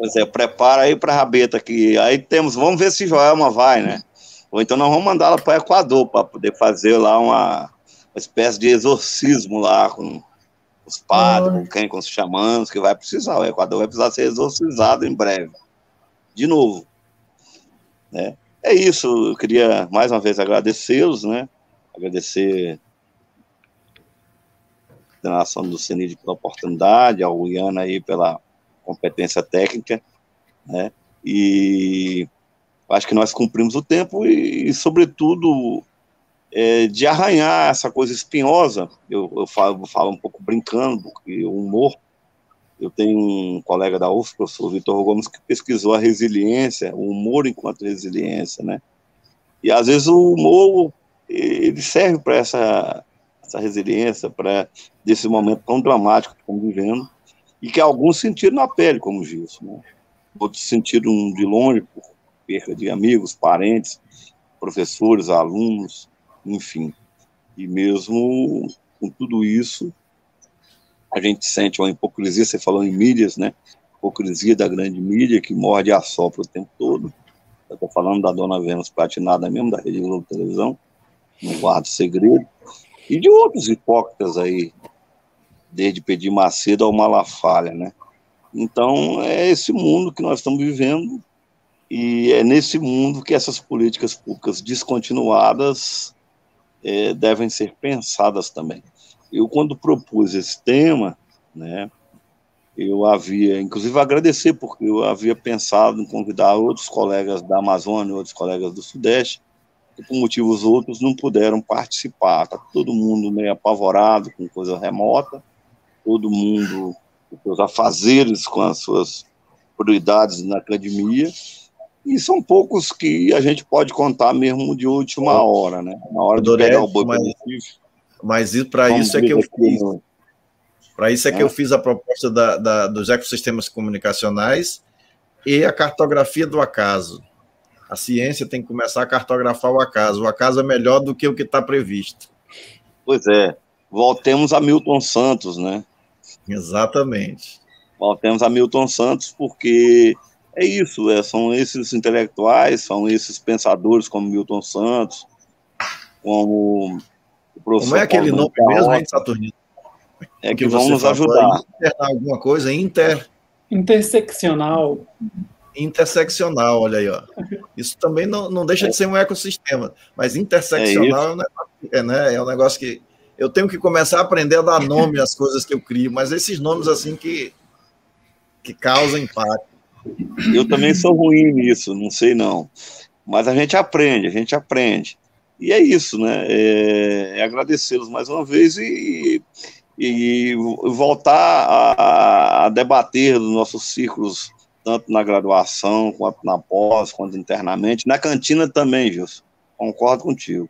Pois é, prepara aí para a rabeta aqui. Aí temos, vamos ver se Joelma vai, né? Ou então nós vamos mandá-la para o Equador para poder fazer lá uma, uma, espécie de exorcismo lá com os padres, oh. com quem, com os xamãs, que vai precisar. O Equador vai precisar ser exorcizado em breve. De novo. Né? É isso, eu queria mais uma vez agradecê-los, né? Agradecer a coordenação do CENID pela oportunidade, ao Iana aí pela competência técnica, né? E acho que nós cumprimos o tempo e, e sobretudo, é, de arranhar essa coisa espinhosa. Eu, eu falo, falo um pouco brincando, porque o humor. Eu tenho um colega da UF, professor Vitor Gomes, que pesquisou a resiliência, o humor enquanto resiliência, né? E às vezes o humor ele serve para essa, essa resiliência, para desse momento tão dramático que estamos vivendo e que alguns sentiram na pele, como Gilson, né? outros sentiram de longe por perda de amigos, parentes, professores, alunos, enfim. E mesmo com tudo isso, a gente sente uma hipocrisia, você falou em mídias, né? Hipocrisia da grande mídia que morde e assopra o tempo todo. Eu estou falando da dona Vênus Platinada mesmo, da Rede Globo Televisão, não guardo segredo. E de outros hipócritas aí, desde Pedir Macedo ao Malafaia, né? Então, é esse mundo que nós estamos vivendo e é nesse mundo que essas políticas públicas descontinuadas é, devem ser pensadas também. Eu, quando propus esse tema, né, eu havia, inclusive, agradecer, porque eu havia pensado em convidar outros colegas da Amazônia, outros colegas do Sudeste, que por motivos outros não puderam participar. Está todo mundo meio apavorado com coisa remota, todo mundo com seus afazeres, com as suas prioridades na academia, e são poucos que a gente pode contar mesmo de última hora, né? Na hora de pegar o boi mas, mas para isso é que eu fiz. Para isso é, que eu fiz a proposta da, da, dos ecossistemas comunicacionais e a cartografia do acaso. A ciência tem que começar a cartografar o acaso. O acaso é melhor do que o que está previsto. Pois é. Voltemos a Milton Santos, né? Exatamente. Voltemos a Milton Santos, porque é isso, é, são esses intelectuais, são esses pensadores como Milton Santos, como. Como é aquele Paulo nome mesmo, hein, Saturnino? É que, que vão nos ajudar. Inter, alguma coisa, inter. Interseccional. Interseccional, olha aí, ó. Isso também não, não deixa de ser um ecossistema, mas interseccional é, é, um, negócio, é, né, é um negócio que eu tenho que começar a aprender a dar nome às coisas que eu crio, mas esses nomes assim que, que causam impacto. Eu também sou ruim nisso, não sei não. Mas a gente aprende, a gente aprende. E é isso, né? É, é agradecê-los mais uma vez e, e voltar a, a, debater nos nossos círculos, tanto na graduação, quanto na pós, quanto internamente. Na cantina também, Gilson. Concordo contigo.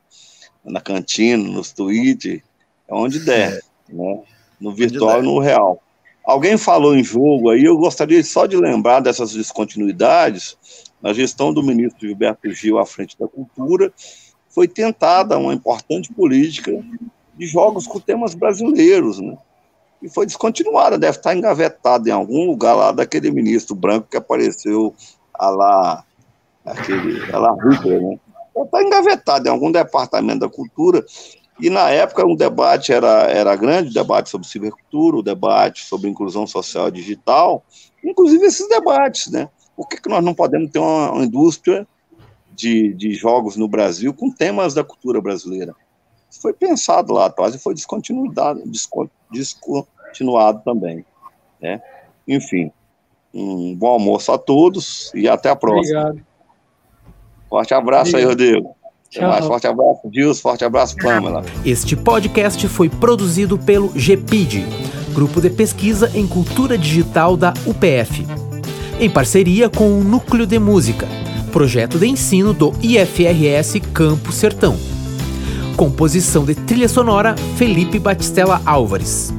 Na cantina, nos tweets, é onde der, é. né? No virtual e no real. Alguém falou em jogo aí, eu gostaria só de lembrar dessas descontinuidades. Na gestão do ministro Gilberto Gil à frente da cultura, foi tentada uma importante política de jogos com temas brasileiros, né? E foi descontinuada, deve estar engavetada em algum lugar lá daquele ministro branco que apareceu a lá, aquele, a lá Hitler, né? Está engavetado em algum departamento da cultura e na época um debate era, era grande, o debate sobre cibercultura, o debate sobre inclusão social digital, inclusive esses debates, né? Por que, que nós não podemos ter uma, uma indústria de, de jogos no Brasil com temas da cultura brasileira? Isso foi pensado lá atrás e foi descontinuado, descontinuado também. Né? Enfim, um bom almoço a todos e até a próxima. Obrigado. Forte abraço Obrigado. aí, Rodrigo. Mais, forte abraço, Gilson. Forte abraço, Pamela. Este podcast foi produzido pelo GPID, Grupo de Pesquisa em Cultura Digital da UPF. em parceria com o Núcleo de Música, projeto de ensino do IFRS Campo Sertão. Composição de trilha sonora Felipe Batistella Álvares.